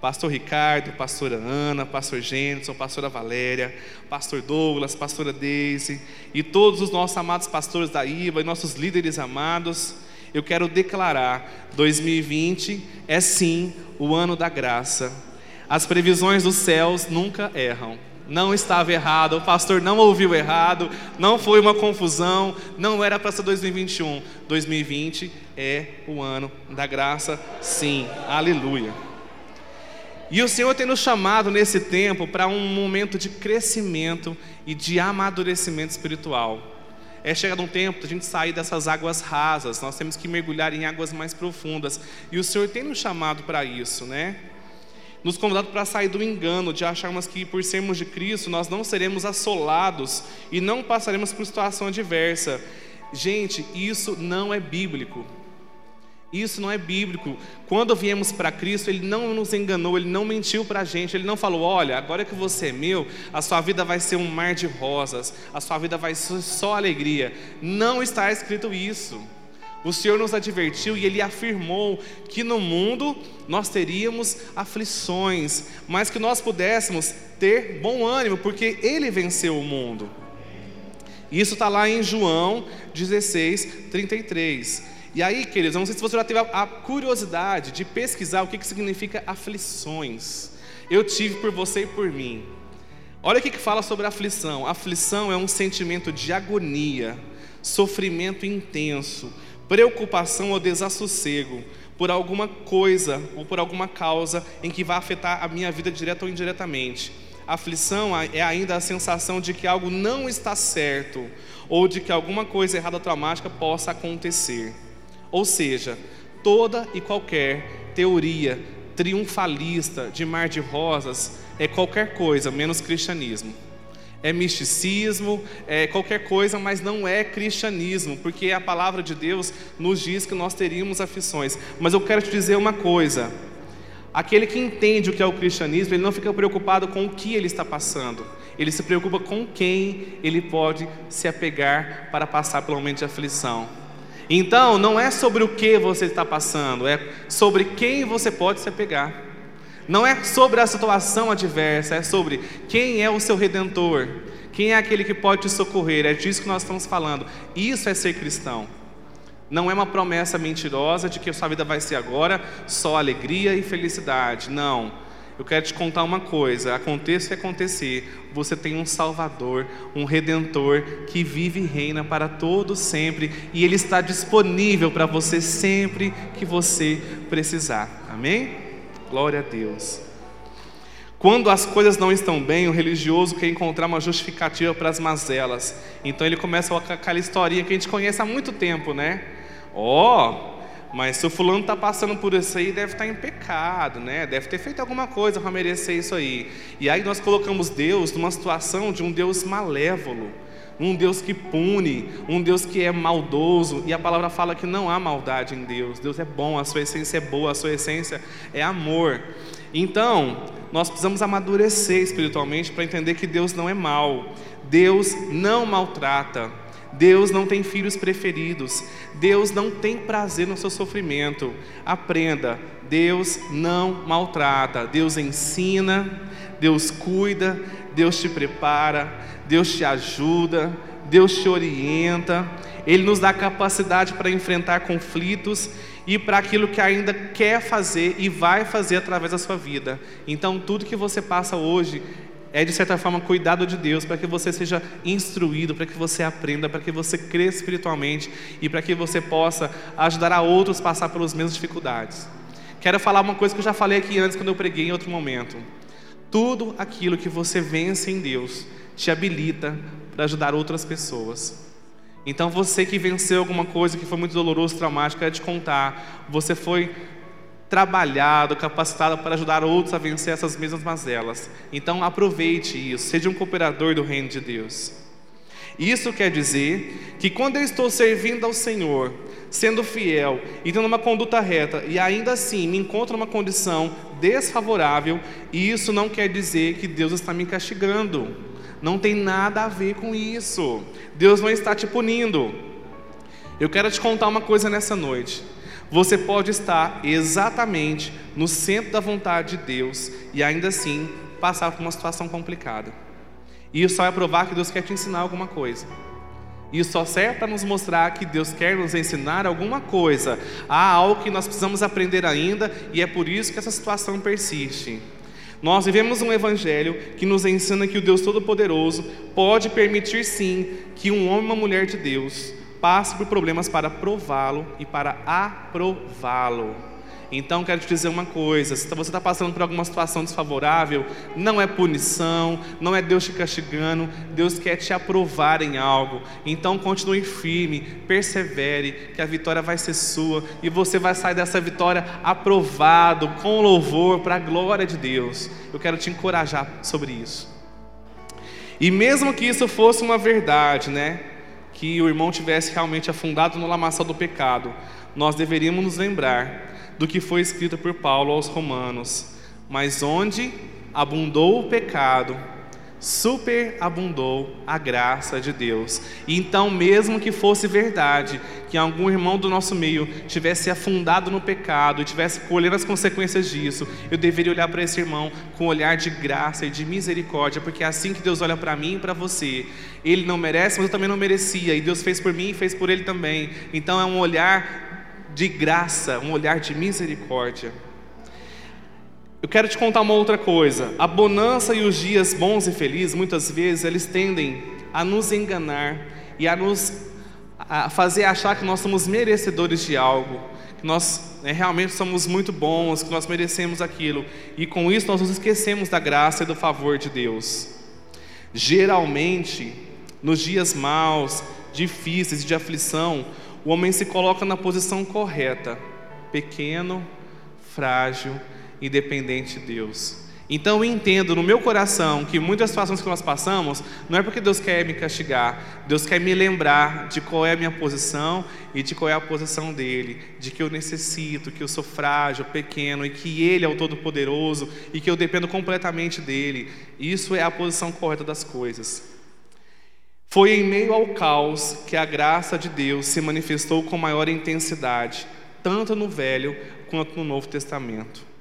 Pastor Ricardo, pastora Ana, pastor Gênesis, pastora Valéria, pastor Douglas, pastora Deise e todos os nossos amados pastores da IBA e nossos líderes amados eu quero declarar: 2020 é sim o ano da graça. As previsões dos céus nunca erram. Não estava errado, o pastor não ouviu errado, não foi uma confusão, não era para ser 2021. 2020 é o ano da graça, sim. Aleluia. E o Senhor tem nos chamado nesse tempo para um momento de crescimento e de amadurecimento espiritual é chegado um tempo da gente sair dessas águas rasas, nós temos que mergulhar em águas mais profundas. E o Senhor tem nos chamado para isso, né? Nos convidado para sair do engano de acharmos que por sermos de Cristo nós não seremos assolados e não passaremos por situação adversa. Gente, isso não é bíblico. Isso não é bíblico. Quando viemos para Cristo, Ele não nos enganou, Ele não mentiu para a gente, Ele não falou: olha, agora que você é meu, a sua vida vai ser um mar de rosas, a sua vida vai ser só alegria. Não está escrito isso. O Senhor nos advertiu e Ele afirmou que no mundo nós teríamos aflições, mas que nós pudéssemos ter bom ânimo, porque Ele venceu o mundo. Isso está lá em João 16, 33. E aí, queridos, eu não sei se você já teve a curiosidade de pesquisar o que, que significa aflições. Eu tive por você e por mim. Olha o que, que fala sobre aflição. Aflição é um sentimento de agonia, sofrimento intenso, preocupação ou desassossego por alguma coisa ou por alguma causa em que vai afetar a minha vida direta ou indiretamente. Aflição é ainda a sensação de que algo não está certo ou de que alguma coisa errada traumática possa acontecer. Ou seja, toda e qualquer teoria triunfalista de mar de rosas é qualquer coisa menos cristianismo. É misticismo, é qualquer coisa, mas não é cristianismo, porque a palavra de Deus nos diz que nós teríamos aflições. Mas eu quero te dizer uma coisa: Aquele que entende o que é o cristianismo, ele não fica preocupado com o que ele está passando, ele se preocupa com quem ele pode se apegar para passar pelo momento de aflição. Então, não é sobre o que você está passando, é sobre quem você pode se apegar. Não é sobre a situação adversa, é sobre quem é o seu redentor, quem é aquele que pode te socorrer. É disso que nós estamos falando. Isso é ser cristão. Não é uma promessa mentirosa de que a sua vida vai ser agora só alegria e felicidade. Não. Eu quero te contar uma coisa: aconteça o que acontecer, você tem um Salvador, um Redentor que vive e reina para todos sempre, e Ele está disponível para você sempre que você precisar. Amém? Glória a Deus. Quando as coisas não estão bem, o religioso quer encontrar uma justificativa para as mazelas. Então ele começa com aquela historinha que a gente conhece há muito tempo, né? Ó, oh, mas se o fulano está passando por isso aí, deve estar tá em pecado, né? Deve ter feito alguma coisa para merecer isso aí. E aí nós colocamos Deus numa situação de um Deus malévolo, um Deus que pune, um Deus que é maldoso. E a palavra fala que não há maldade em Deus. Deus é bom, a sua essência é boa, a sua essência é amor. Então, nós precisamos amadurecer espiritualmente para entender que Deus não é mal. Deus não maltrata. Deus não tem filhos preferidos. Deus não tem prazer no seu sofrimento. Aprenda, Deus não maltrata. Deus ensina, Deus cuida, Deus te prepara, Deus te ajuda, Deus te orienta. Ele nos dá capacidade para enfrentar conflitos e para aquilo que ainda quer fazer e vai fazer através da sua vida. Então, tudo que você passa hoje é de certa forma cuidado de Deus para que você seja instruído, para que você aprenda, para que você cresça espiritualmente e para que você possa ajudar a outros a passar pelas mesmas dificuldades. Quero falar uma coisa que eu já falei aqui antes quando eu preguei em outro momento. Tudo aquilo que você vence em Deus te habilita para ajudar outras pessoas. Então você que venceu alguma coisa que foi muito doloroso, traumático, quero te contar, você foi trabalhado, capacitado para ajudar outros a vencer essas mesmas mazelas. Então aproveite isso, seja um cooperador do reino de Deus. Isso quer dizer que quando eu estou servindo ao Senhor, sendo fiel e tendo uma conduta reta, e ainda assim me encontro numa condição desfavorável, isso não quer dizer que Deus está me castigando. Não tem nada a ver com isso. Deus não está te punindo. Eu quero te contar uma coisa nessa noite você pode estar exatamente no centro da vontade de Deus e ainda assim passar por uma situação complicada. E isso só vai provar que Deus quer te ensinar alguma coisa. Isso só serve para nos mostrar que Deus quer nos ensinar alguma coisa. Há algo que nós precisamos aprender ainda e é por isso que essa situação persiste. Nós vivemos um evangelho que nos ensina que o Deus Todo-Poderoso pode permitir sim que um homem e uma mulher de Deus passe por problemas para prová-lo e para aprová-lo. Então, quero te dizer uma coisa: se você está passando por alguma situação desfavorável, não é punição, não é Deus te castigando, Deus quer te aprovar em algo. Então, continue firme, persevere, que a vitória vai ser sua e você vai sair dessa vitória aprovado, com louvor, para a glória de Deus. Eu quero te encorajar sobre isso. E mesmo que isso fosse uma verdade, né? Que o irmão tivesse realmente afundado no lamaçal do pecado, nós deveríamos nos lembrar do que foi escrito por Paulo aos Romanos: Mas onde abundou o pecado, superabundou a graça de Deus. E então, mesmo que fosse verdade que algum irmão do nosso meio tivesse afundado no pecado e tivesse colhendo as consequências disso, eu deveria olhar para esse irmão com um olhar de graça e de misericórdia, porque é assim que Deus olha para mim e para você. Ele não merece, mas eu também não merecia, e Deus fez por mim e fez por ele também. Então é um olhar de graça, um olhar de misericórdia. Eu quero te contar uma outra coisa. A bonança e os dias bons e felizes, muitas vezes, eles tendem a nos enganar e a nos a fazer achar que nós somos merecedores de algo, que nós né, realmente somos muito bons, que nós merecemos aquilo, e com isso nós nos esquecemos da graça e do favor de Deus. Geralmente, nos dias maus, difíceis e de aflição, o homem se coloca na posição correta, pequeno, frágil e dependente de Deus. Então eu entendo no meu coração que muitas situações que nós passamos não é porque Deus quer me castigar, Deus quer me lembrar de qual é a minha posição e de qual é a posição dele, de que eu necessito, que eu sou frágil, pequeno e que ele é o todo-poderoso e que eu dependo completamente dele. Isso é a posição correta das coisas. Foi em meio ao caos que a graça de Deus se manifestou com maior intensidade, tanto no Velho quanto no Novo Testamento.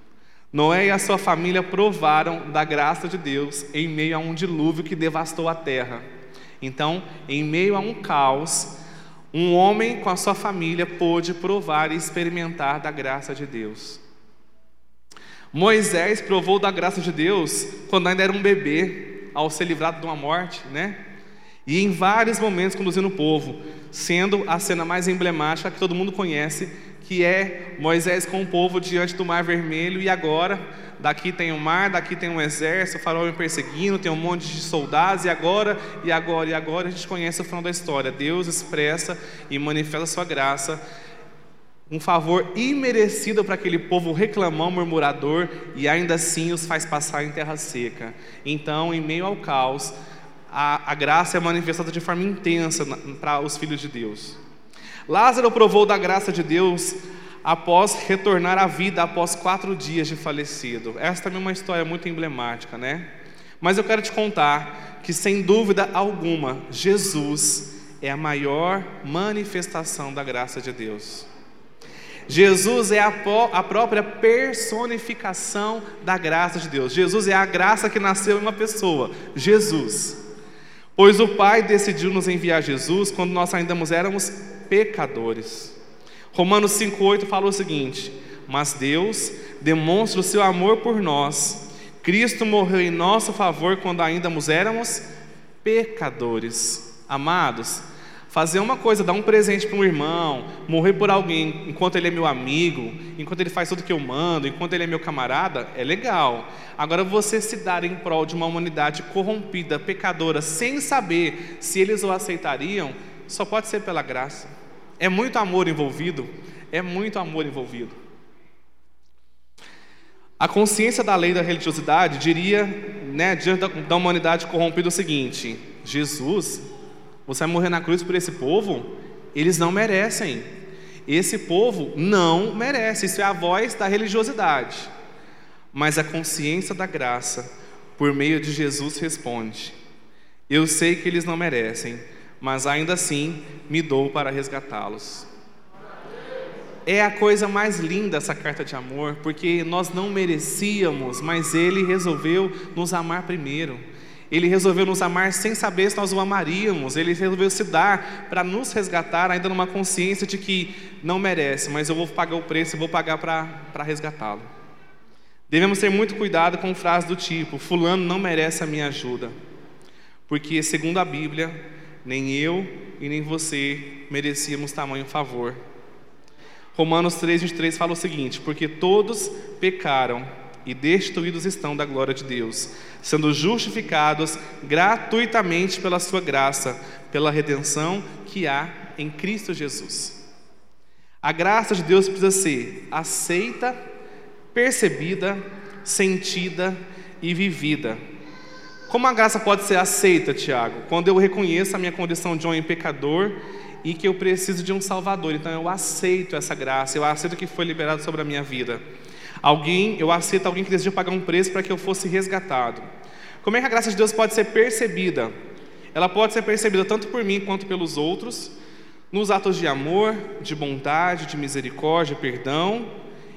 Noé e a sua família provaram da graça de Deus em meio a um dilúvio que devastou a terra. Então, em meio a um caos, um homem com a sua família pôde provar e experimentar da graça de Deus. Moisés provou da graça de Deus quando ainda era um bebê, ao ser livrado de uma morte, né? E em vários momentos conduzindo o povo, sendo a cena mais emblemática que todo mundo conhece, que é Moisés com o povo diante do Mar Vermelho, e agora, daqui tem o mar, daqui tem um exército, o faraó me perseguindo, tem um monte de soldados, e agora, e agora, e agora, a gente conhece o final da história. Deus expressa e manifesta sua graça, um favor imerecido para aquele povo reclamão, murmurador, e ainda assim os faz passar em terra seca. Então, em meio ao caos, a, a graça é manifestada de forma intensa para os filhos de Deus. Lázaro provou da graça de Deus após retornar à vida após quatro dias de falecido. Essa também é uma história muito emblemática, né? Mas eu quero te contar que, sem dúvida alguma, Jesus é a maior manifestação da graça de Deus. Jesus é a, a, própria personificação da graça de Deus. Jesus é a graça que nasceu em uma pessoa, Jesus. Pois o Pai decidiu nos enviar Jesus quando nós ainda éramos pecadores. Romanos 5,8 fala o seguinte: Mas Deus demonstra o seu amor por nós. Cristo morreu em nosso favor quando ainda éramos pecadores. Amados, fazer uma coisa, dar um presente para um irmão, morrer por alguém enquanto ele é meu amigo, enquanto ele faz tudo que eu mando, enquanto ele é meu camarada, é legal. Agora, você se dar em prol de uma humanidade corrompida, pecadora, sem saber se eles o aceitariam, só pode ser pela graça. É muito amor envolvido, é muito amor envolvido. A consciência da lei da religiosidade diria, né, diante da, da humanidade corrompida, o seguinte: Jesus, você vai morrer na cruz por esse povo? Eles não merecem. Esse povo não merece. Isso é a voz da religiosidade. Mas a consciência da graça, por meio de Jesus, responde: Eu sei que eles não merecem, mas ainda assim me dou para resgatá-los. É a coisa mais linda essa carta de amor, porque nós não merecíamos, mas Ele resolveu nos amar primeiro. Ele resolveu nos amar sem saber se nós o amaríamos. Ele resolveu se dar para nos resgatar, ainda numa consciência de que não merece, mas eu vou pagar o preço, eu vou pagar para resgatá-lo. Devemos ter muito cuidado com frases do tipo: Fulano não merece a minha ajuda, porque, segundo a Bíblia, nem eu e nem você merecíamos tamanho favor. Romanos 3:23 fala o seguinte: porque todos pecaram e destituídos estão da glória de Deus, sendo justificados gratuitamente pela sua graça, pela redenção que há em Cristo Jesus. A graça de Deus precisa ser aceita, percebida, sentida e vivida. Como a graça pode ser aceita, Tiago? Quando eu reconheço a minha condição de homem pecador e que eu preciso de um Salvador. Então eu aceito essa graça, eu aceito que foi liberado sobre a minha vida. Alguém, eu aceito alguém que decidiu pagar um preço para que eu fosse resgatado. Como é que a graça de Deus pode ser percebida? Ela pode ser percebida tanto por mim quanto pelos outros, nos atos de amor, de bondade, de misericórdia, perdão,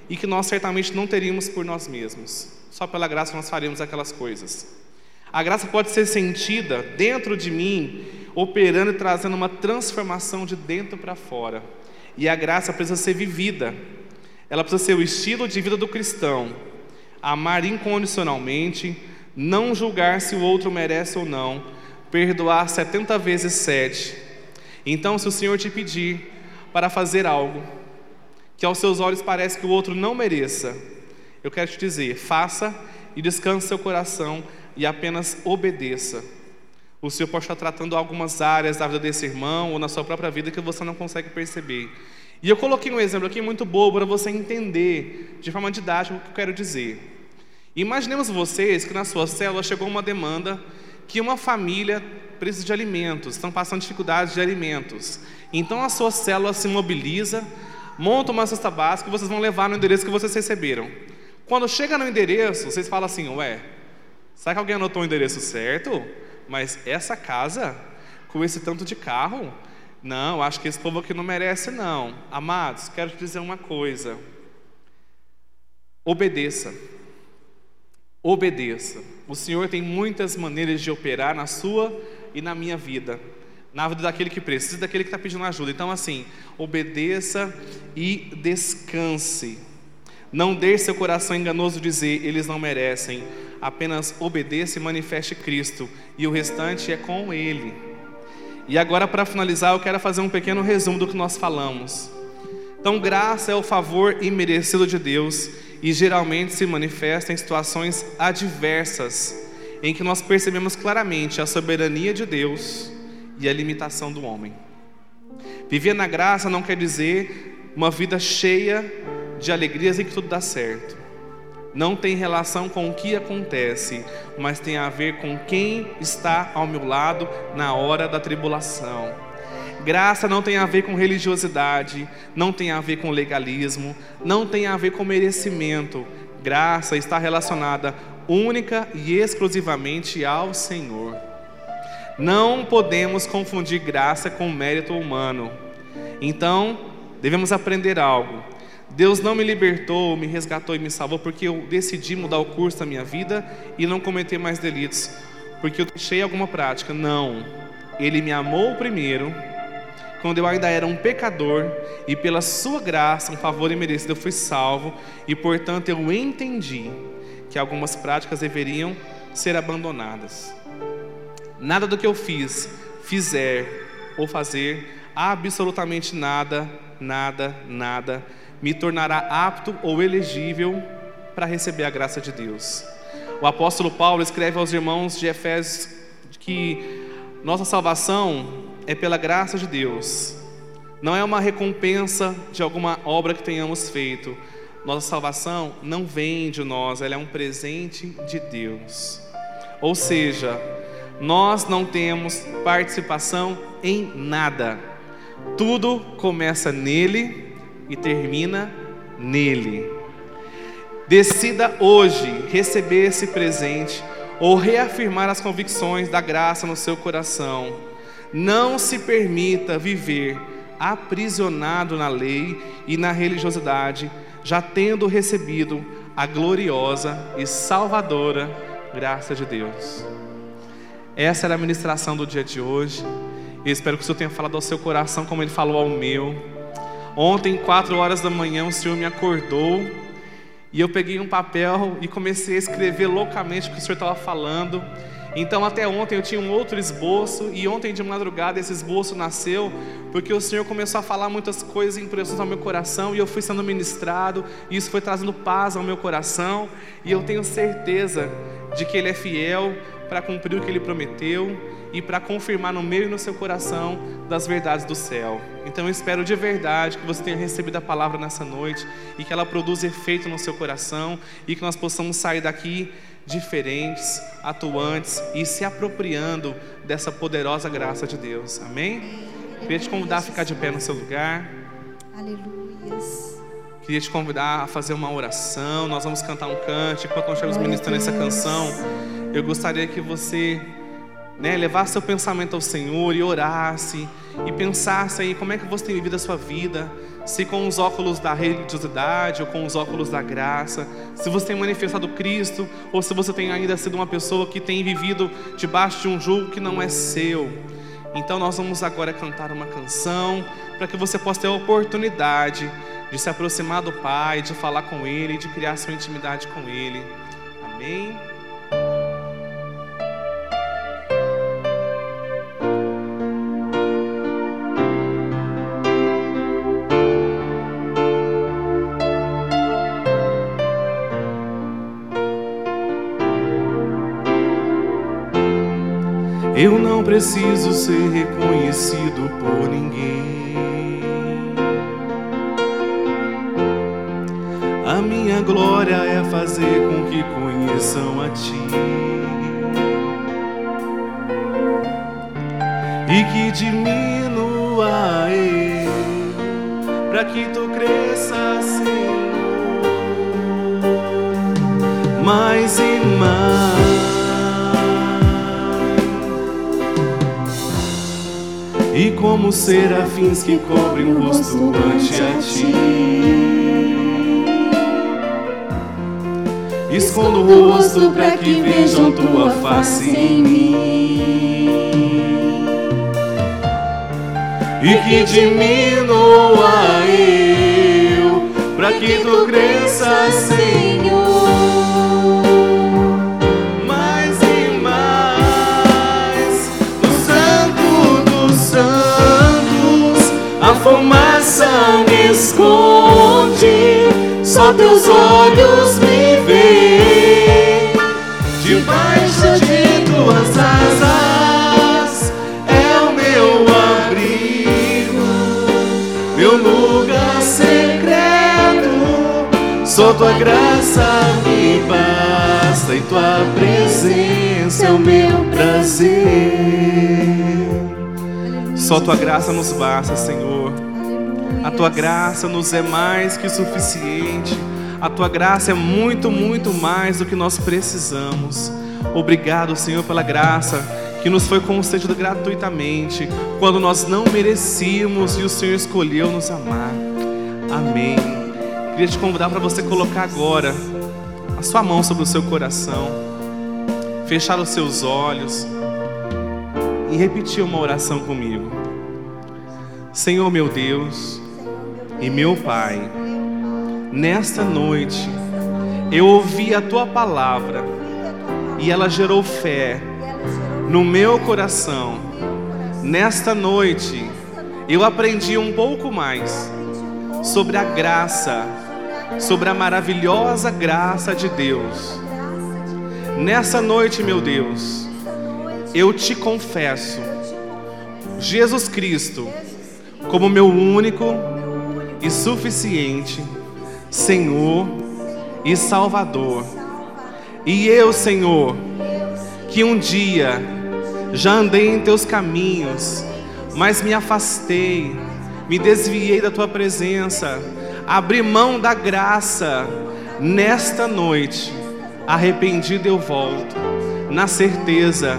e que nós certamente não teríamos por nós mesmos. Só pela graça nós faremos aquelas coisas. A graça pode ser sentida dentro de mim, operando e trazendo uma transformação de dentro para fora. E a graça precisa ser vivida. Ela precisa ser o estilo de vida do cristão. Amar incondicionalmente, não julgar se o outro merece ou não, perdoar 70 vezes 7. Então, se o Senhor te pedir para fazer algo que aos seus olhos parece que o outro não mereça, eu quero te dizer: faça e descanse seu coração e apenas obedeça. O Senhor pode estar tratando algumas áreas da vida desse irmão ou na sua própria vida que você não consegue perceber. E eu coloquei um exemplo aqui muito bobo para você entender de forma didática o que eu quero dizer. Imaginemos vocês que na sua célula chegou uma demanda que uma família precisa de alimentos, estão passando dificuldades de alimentos. Então a sua célula se mobiliza, monta uma cesta básica e vocês vão levar no endereço que vocês receberam. Quando chega no endereço, vocês falam assim: Ué, será que alguém anotou o endereço certo? Mas essa casa, com esse tanto de carro, não, acho que esse povo aqui não merece, não. Amados, quero te dizer uma coisa. Obedeça. Obedeça. O Senhor tem muitas maneiras de operar na sua e na minha vida. Na vida daquele que precisa, daquele que está pedindo ajuda. Então, assim, obedeça e descanse. Não deixe seu coração enganoso dizer, eles não merecem. Apenas obedeça e manifeste Cristo. E o restante é com Ele. E agora, para finalizar, eu quero fazer um pequeno resumo do que nós falamos. Então, graça é o favor imerecido de Deus e geralmente se manifesta em situações adversas, em que nós percebemos claramente a soberania de Deus e a limitação do homem. Viver na graça não quer dizer uma vida cheia de alegrias e que tudo dá certo não tem relação com o que acontece, mas tem a ver com quem está ao meu lado na hora da tribulação. Graça não tem a ver com religiosidade, não tem a ver com legalismo, não tem a ver com merecimento. Graça está relacionada única e exclusivamente ao Senhor. Não podemos confundir graça com mérito humano. Então, devemos aprender algo Deus não me libertou, me resgatou e me salvou porque eu decidi mudar o curso da minha vida e não cometer mais delitos, porque eu deixei alguma prática. Não. Ele me amou primeiro, quando eu ainda era um pecador, e pela sua graça, um favor imerecido, eu fui salvo, e portanto eu entendi que algumas práticas deveriam ser abandonadas. Nada do que eu fiz, fizer ou fazer, absolutamente nada, nada, nada me tornará apto ou elegível para receber a graça de Deus. O apóstolo Paulo escreve aos irmãos de Efésios que nossa salvação é pela graça de Deus, não é uma recompensa de alguma obra que tenhamos feito. Nossa salvação não vem de nós, ela é um presente de Deus. Ou seja, nós não temos participação em nada, tudo começa nele e termina nele. Decida hoje receber esse presente ou reafirmar as convicções da graça no seu coração. Não se permita viver aprisionado na lei e na religiosidade, já tendo recebido a gloriosa e salvadora graça de Deus. Essa era a ministração do dia de hoje. Eu espero que o Senhor tenha falado ao seu coração como ele falou ao meu. Ontem, quatro horas da manhã, o Senhor me acordou e eu peguei um papel e comecei a escrever loucamente o que o Senhor estava falando. Então, até ontem eu tinha um outro esboço, e ontem de madrugada esse esboço nasceu, porque o Senhor começou a falar muitas coisas impressões ao meu coração, e eu fui sendo ministrado, e isso foi trazendo paz ao meu coração, e eu tenho certeza de que Ele é fiel para cumprir o que Ele prometeu, e para confirmar no meu e no seu coração das verdades do céu. Então eu espero de verdade que você tenha recebido a palavra nessa noite e que ela produza efeito no seu coração e que nós possamos sair daqui diferentes, atuantes e se apropriando dessa poderosa graça de Deus. Amém? Queria te convidar a ficar de pé no seu lugar. Aleluia. Queria te convidar a fazer uma oração. Nós vamos cantar um cântico. Enquanto nós estivermos ministrando essa canção, eu gostaria que você né, levar seu pensamento ao Senhor e orasse e pensasse aí como é que você tem vivido a sua vida, se com os óculos da religiosidade ou com os óculos da graça, se você tem manifestado Cristo ou se você tem ainda sido uma pessoa que tem vivido debaixo de um jugo que não é seu. Então nós vamos agora cantar uma canção para que você possa ter a oportunidade de se aproximar do Pai, de falar com Ele, de criar sua intimidade com Ele. Amém. Eu não preciso ser reconhecido por ninguém. A minha glória é fazer com que conheçam a Ti. E que diminua eu, para que Tu cresça, Senhor, mais e mais. E como serafins que cobrem o rosto ante a Ti. Escondo o rosto para que vejam tua face em mim. E que diminua eu, para que tu cresça, Senhor. Me esconde, só teus olhos me Debaixo de tuas asas é o meu abrigo, meu lugar secreto. Só tua graça me basta e tua presença é o meu prazer. Só tua graça nos basta, Senhor. Tua graça nos é mais que suficiente. A tua graça é muito, muito mais do que nós precisamos. Obrigado, Senhor, pela graça que nos foi concedida gratuitamente, quando nós não merecíamos e o Senhor escolheu nos amar. Amém. Queria te convidar para você colocar agora a sua mão sobre o seu coração, fechar os seus olhos e repetir uma oração comigo. Senhor meu Deus e meu Pai, Nesta noite, eu ouvi a tua palavra e ela gerou fé no meu coração. Nesta noite, eu aprendi um pouco mais sobre a graça, sobre a maravilhosa graça de Deus. Nessa noite, meu Deus, eu te confesso Jesus Cristo como meu único e suficiente Senhor e Salvador. E eu, Senhor, que um dia já andei em teus caminhos, mas me afastei, me desviei da tua presença, abri mão da graça, nesta noite, arrependido eu volto, na certeza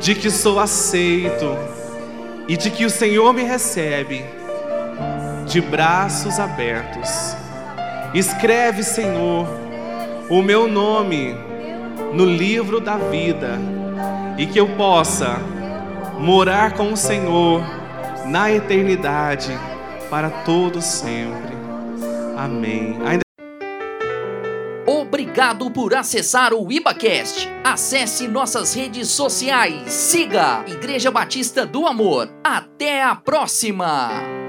de que sou aceito e de que o Senhor me recebe de braços abertos. Escreve, Senhor, o meu nome no livro da vida e que eu possa morar com o Senhor na eternidade para todo sempre. Amém. Ainda... Obrigado por acessar o IbaCast. Acesse nossas redes sociais. Siga Igreja Batista do Amor. Até a próxima.